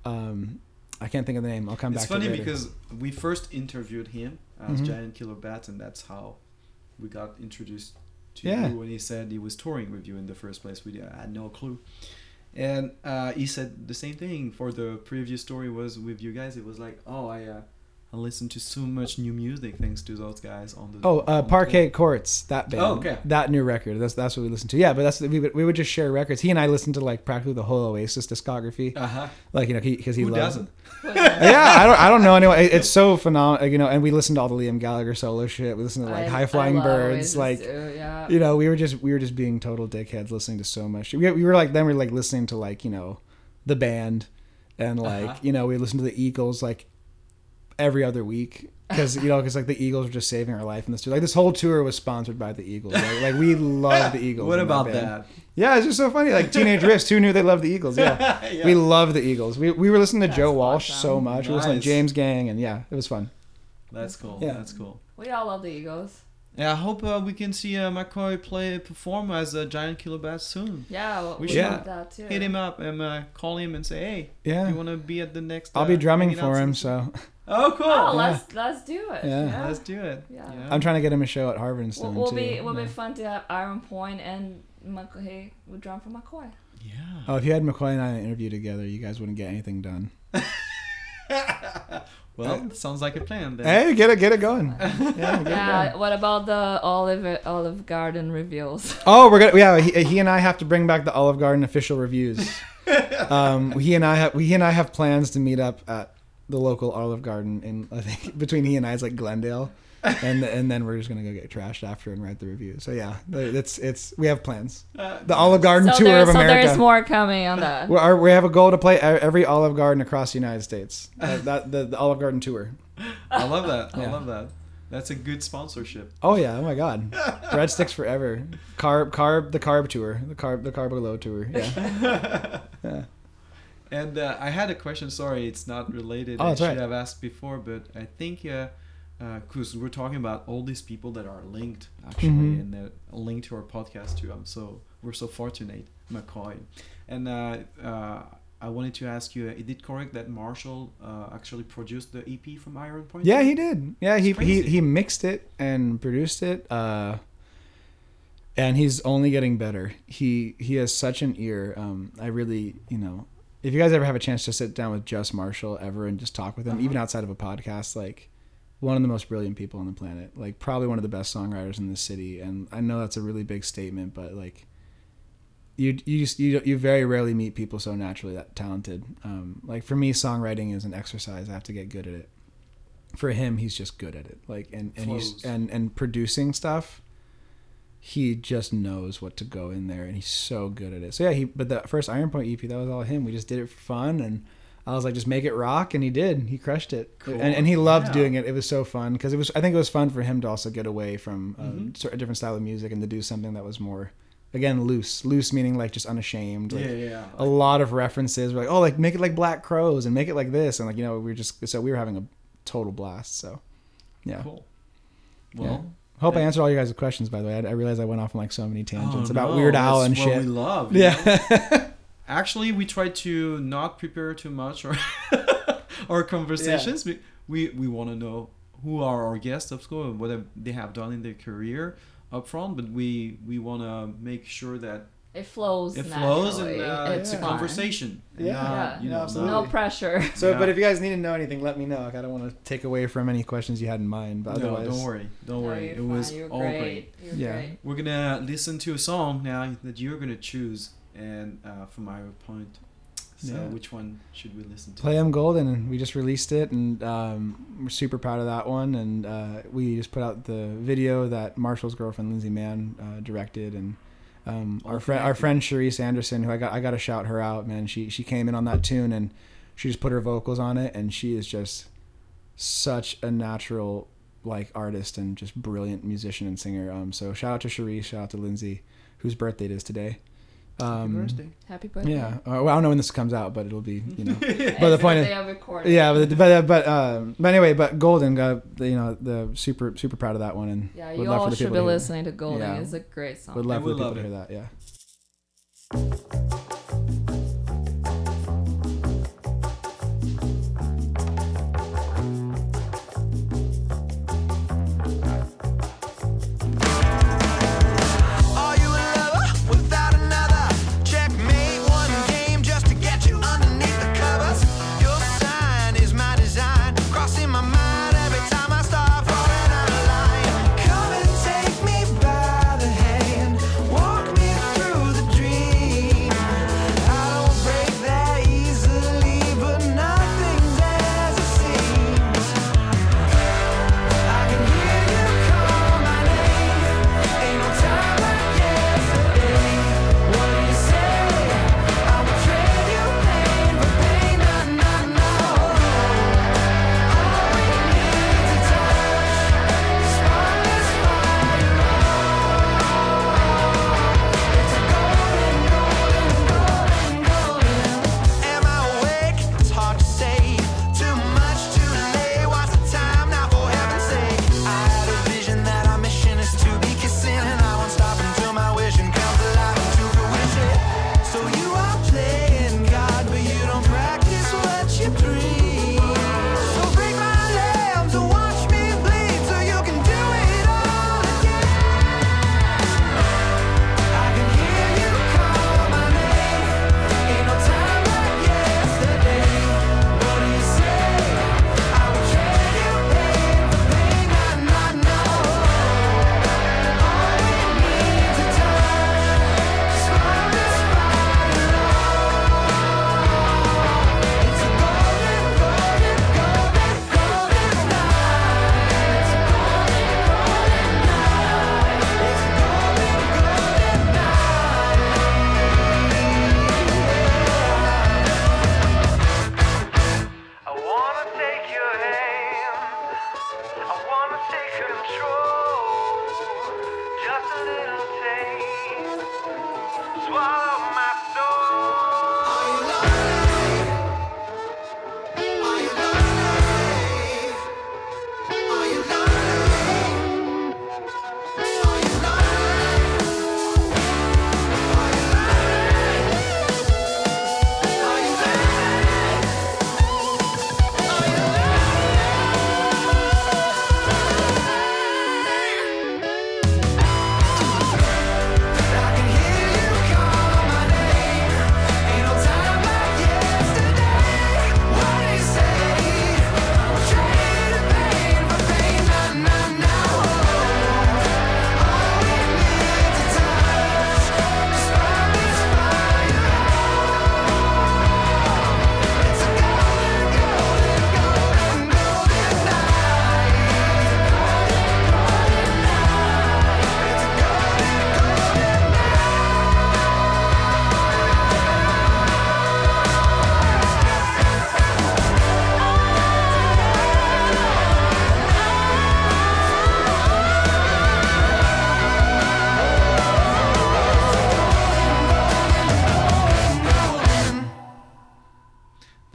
B: Um, I can't think of the name. I'll come
C: It's
B: back. to
C: funny
B: it
C: because we first interviewed him as
B: Mhm.
C: Giant Killer Bat, and that's how we got introduced to
B: Yeah.
C: you when he said he was touring with you in the first place. We I had no clue. And uh, he said the same thing for the previous story was with you guys. It was like, oh, I uh, I listened to so much new music thanks to those guys on the.
B: Oh,
C: on
B: uh,
C: the
B: Parquet
C: tour."
B: Courts, that band.
C: Oh, okay.
B: That new record. That's that's what we listened to. Yeah, but that's we would we would just share records. He and I listened to like practically the whole Oasis discography.
C: Uh-huh.
B: Like you know, because he,
C: Who
B: loves.
C: doesn't?
B: yeah, I don't I don't know anyone. It- It's so phenomenal. You know, and we listened to all the Liam Gallagher solo shit. We listened to like
A: I-
B: High Flying Birds.
A: Oasis
B: Like
A: too, yeah.
B: you know, we were just we were just being total dickheads listening to so much. We, we were like then we were like listening to like you know, the band, and like
C: Uh-huh.
B: you know we listened to the Eagles like every other week because you know because like the Eagles were just saving our life in this tour. Like this whole tour was sponsored by the Eagles. Like, like we love the Eagles.
C: What about
B: band.
C: that?
B: Yeah, it's just so funny. Like Teenage Wrist, who knew they loved the Eagles? Yeah.
C: Yeah.
B: We love the Eagles. We, we were listening to
A: That's
B: Joe Walsh
A: awesome.
B: so much. We were listening to James Gang, and yeah, it was fun.
C: That's cool.
B: Yeah.
C: That's cool.
A: We all love the Eagles.
C: Yeah, I hope uh, we can see uh, McCoy play perform as a Giant Killer Bat soon.
A: Yeah, well,
C: We
A: we,
B: should
A: love that too.
C: Hit him up and uh, call him and say, "Hey,
B: Yeah,
C: you want to be at the next?"
B: I'll
C: uh,
B: be drumming for him. So
C: Oh, cool.
A: Oh,
B: Yeah.
A: let's let's do it.
B: Yeah.
A: Yeah.
C: Let's do it.
A: Yeah.
B: I'm trying to get him a show at Harvard and
A: Will,
B: Stone
A: will
B: too.
A: be will
B: Yeah.
A: be fun to have Iron Point and McCoy would drum for McCoy.
C: Yeah.
B: Oh, if you had McCoy and I in an interview together, you guys wouldn't get anything done.
C: well, sounds like a plan then.
B: Hey, get it, get it going. Yeah, get it going.
A: What about the Olive Olive Garden reveals?
B: Oh, we're gonna yeah. He, he and I have to bring back the Olive Garden official reviews. Um, he and I have he and I have plans to meet up at the local Olive Garden in I think between he and I it's like Glendale, and and then we're just gonna go get trashed after and write the review. So yeah, it's it's we have plans.
C: Uh,
B: The Olive Garden
A: so
B: tour
A: there's
B: of
A: so there's more coming on that.
B: we are, we have a goal to play every Olive Garden across the United States. Uh, that the, the Olive Garden tour.
C: I love that. I love that. That's a good sponsorship.
B: Oh yeah! Oh my God! Breadsticks forever. Carb, carb, the carb tour, the carb, the carb below tour. Yeah. yeah.
C: And uh, I had a question. Sorry, it's not related.
B: Oh,
C: I should
B: right.
C: have asked before, but I think because we're talking about all these people that are linked actually,
B: Mhm.
C: and that linked to our podcast too. I'm so we're so fortunate, McCoy. And uh, uh, I wanted to ask you: Is it correct that Marshall uh, actually produced the EP from Iron Point?
B: Yeah, he did. Yeah, he he he mixed it and produced it. Uh, and he's only getting better. He he has such an ear. Um, I really, you know, if you guys ever have a chance to sit down with Just Marshall ever and just talk with him,
C: Uh-huh.
B: even outside of a podcast, like one of the most brilliant people on the planet. Like probably one of the best songwriters in the city. And I know that's a really big statement, but like you you just you you very rarely meet people so naturally that talented. Um, like for me, songwriting is an exercise. I have to get good at it. For him, he's just good at it. Like and and he's and and producing stuff. He just knows what to go in there, and he's so good at it. So yeah, he. But the first Iron Point EP, that was all him. We just did it for fun, and I was like, just make it rock, and he did. He crushed it,
C: Cool.
B: and, and he loved
C: Yeah.
B: doing it. It was so fun because it was. I think it was fun for him to also get away from um,
C: Mhm.
B: sort of a different style of music and to do something that was more, again, loose. Loose meaning like just unashamed. Like,
C: yeah, yeah.
B: a lot of references. We're like, oh, like make it like Black Crowes and make it like this, and like you know, we were just so we were having a total blast. So, yeah.
C: Cool.
B: Yeah.
C: Well,
B: Hope I answered all your guys' questions. By the way, I, I realized I went off on like so many tangents
C: oh,
B: about
C: no,
B: Weird Al and
C: what
B: shit.
C: we love.
B: yeah.
C: Actually, we try to not prepare too much or our conversations. be- we we want to know who are our guests of course and what they have done in their career up front but we we want to make sure that
A: It flows.
C: it flows and
A: naturally.
C: uh,
A: it's
C: it's a conversation and
D: Yeah.
C: not,
A: Yeah.
C: you
D: Yeah,
C: know,
D: absolutely.
A: No pressure.
D: So,
C: Yeah.
D: but if you guys need to know anything, let me know. Like, I don't want to take away from any questions you had in mind. But
C: no,
D: otherwise,
C: don't worry don't
A: No,
C: worry
A: you're
C: it
A: fine.
C: was
A: You're
C: all
A: great.
C: great
A: You're
D: Yeah.
A: great.
C: we're gonna listen to a song now that you're gonna choose and uh, from our point so
D: Yeah.
C: which one should we listen to
D: Play M Golden, and we just released it, and um, we're super proud of that one. And uh, we just put out the video that Marshall's girlfriend Lindsay Mann uh, directed, and um, our friend our friend Charisse Anderson, who I got I got to shout her out, man. She she came in on that tune, and she just put her vocals on it, and she is just such a natural like artist and just brilliant musician and singer. Um, so shout out to Charisse, shout out to Lindsay, whose birthday it is today.
C: Happy
D: Um,
C: birthday.
A: Happy birthday.
D: Yeah, uh, well, I don't know when this comes out, but it'll be you know. But the point is-
A: day of recording.
D: Yeah, but but but, um, but anyway, but Golden got the, you know the super super proud of that one and
A: Yeah,
D: would
A: you
D: love for
A: all should be
D: to hear-
A: listening to Golden.
D: Yeah.
A: It's a great song.
D: would love
C: I
D: for
C: would
D: people
C: love
D: to hear that. Yeah.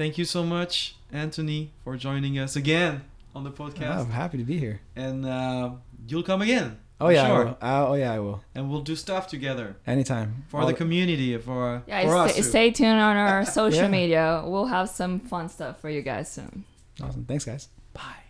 C: Thank you so much, Anthony, for joining us again on the
D: Oh,
C: podcast.
D: I'm happy to be here.
C: And uh, you'll come again.
D: Oh
C: for
D: yeah, I will. Uh, oh yeah, I will.
C: And we'll do stuff together
D: Anytime.
C: for
D: All
C: the community, for
A: Yeah,
C: for us.
A: stay,
C: too.
A: stay tuned on our social
D: Yeah.
A: media. We'll have some fun stuff for you guys soon.
D: Awesome. Thanks, guys.
C: Bye.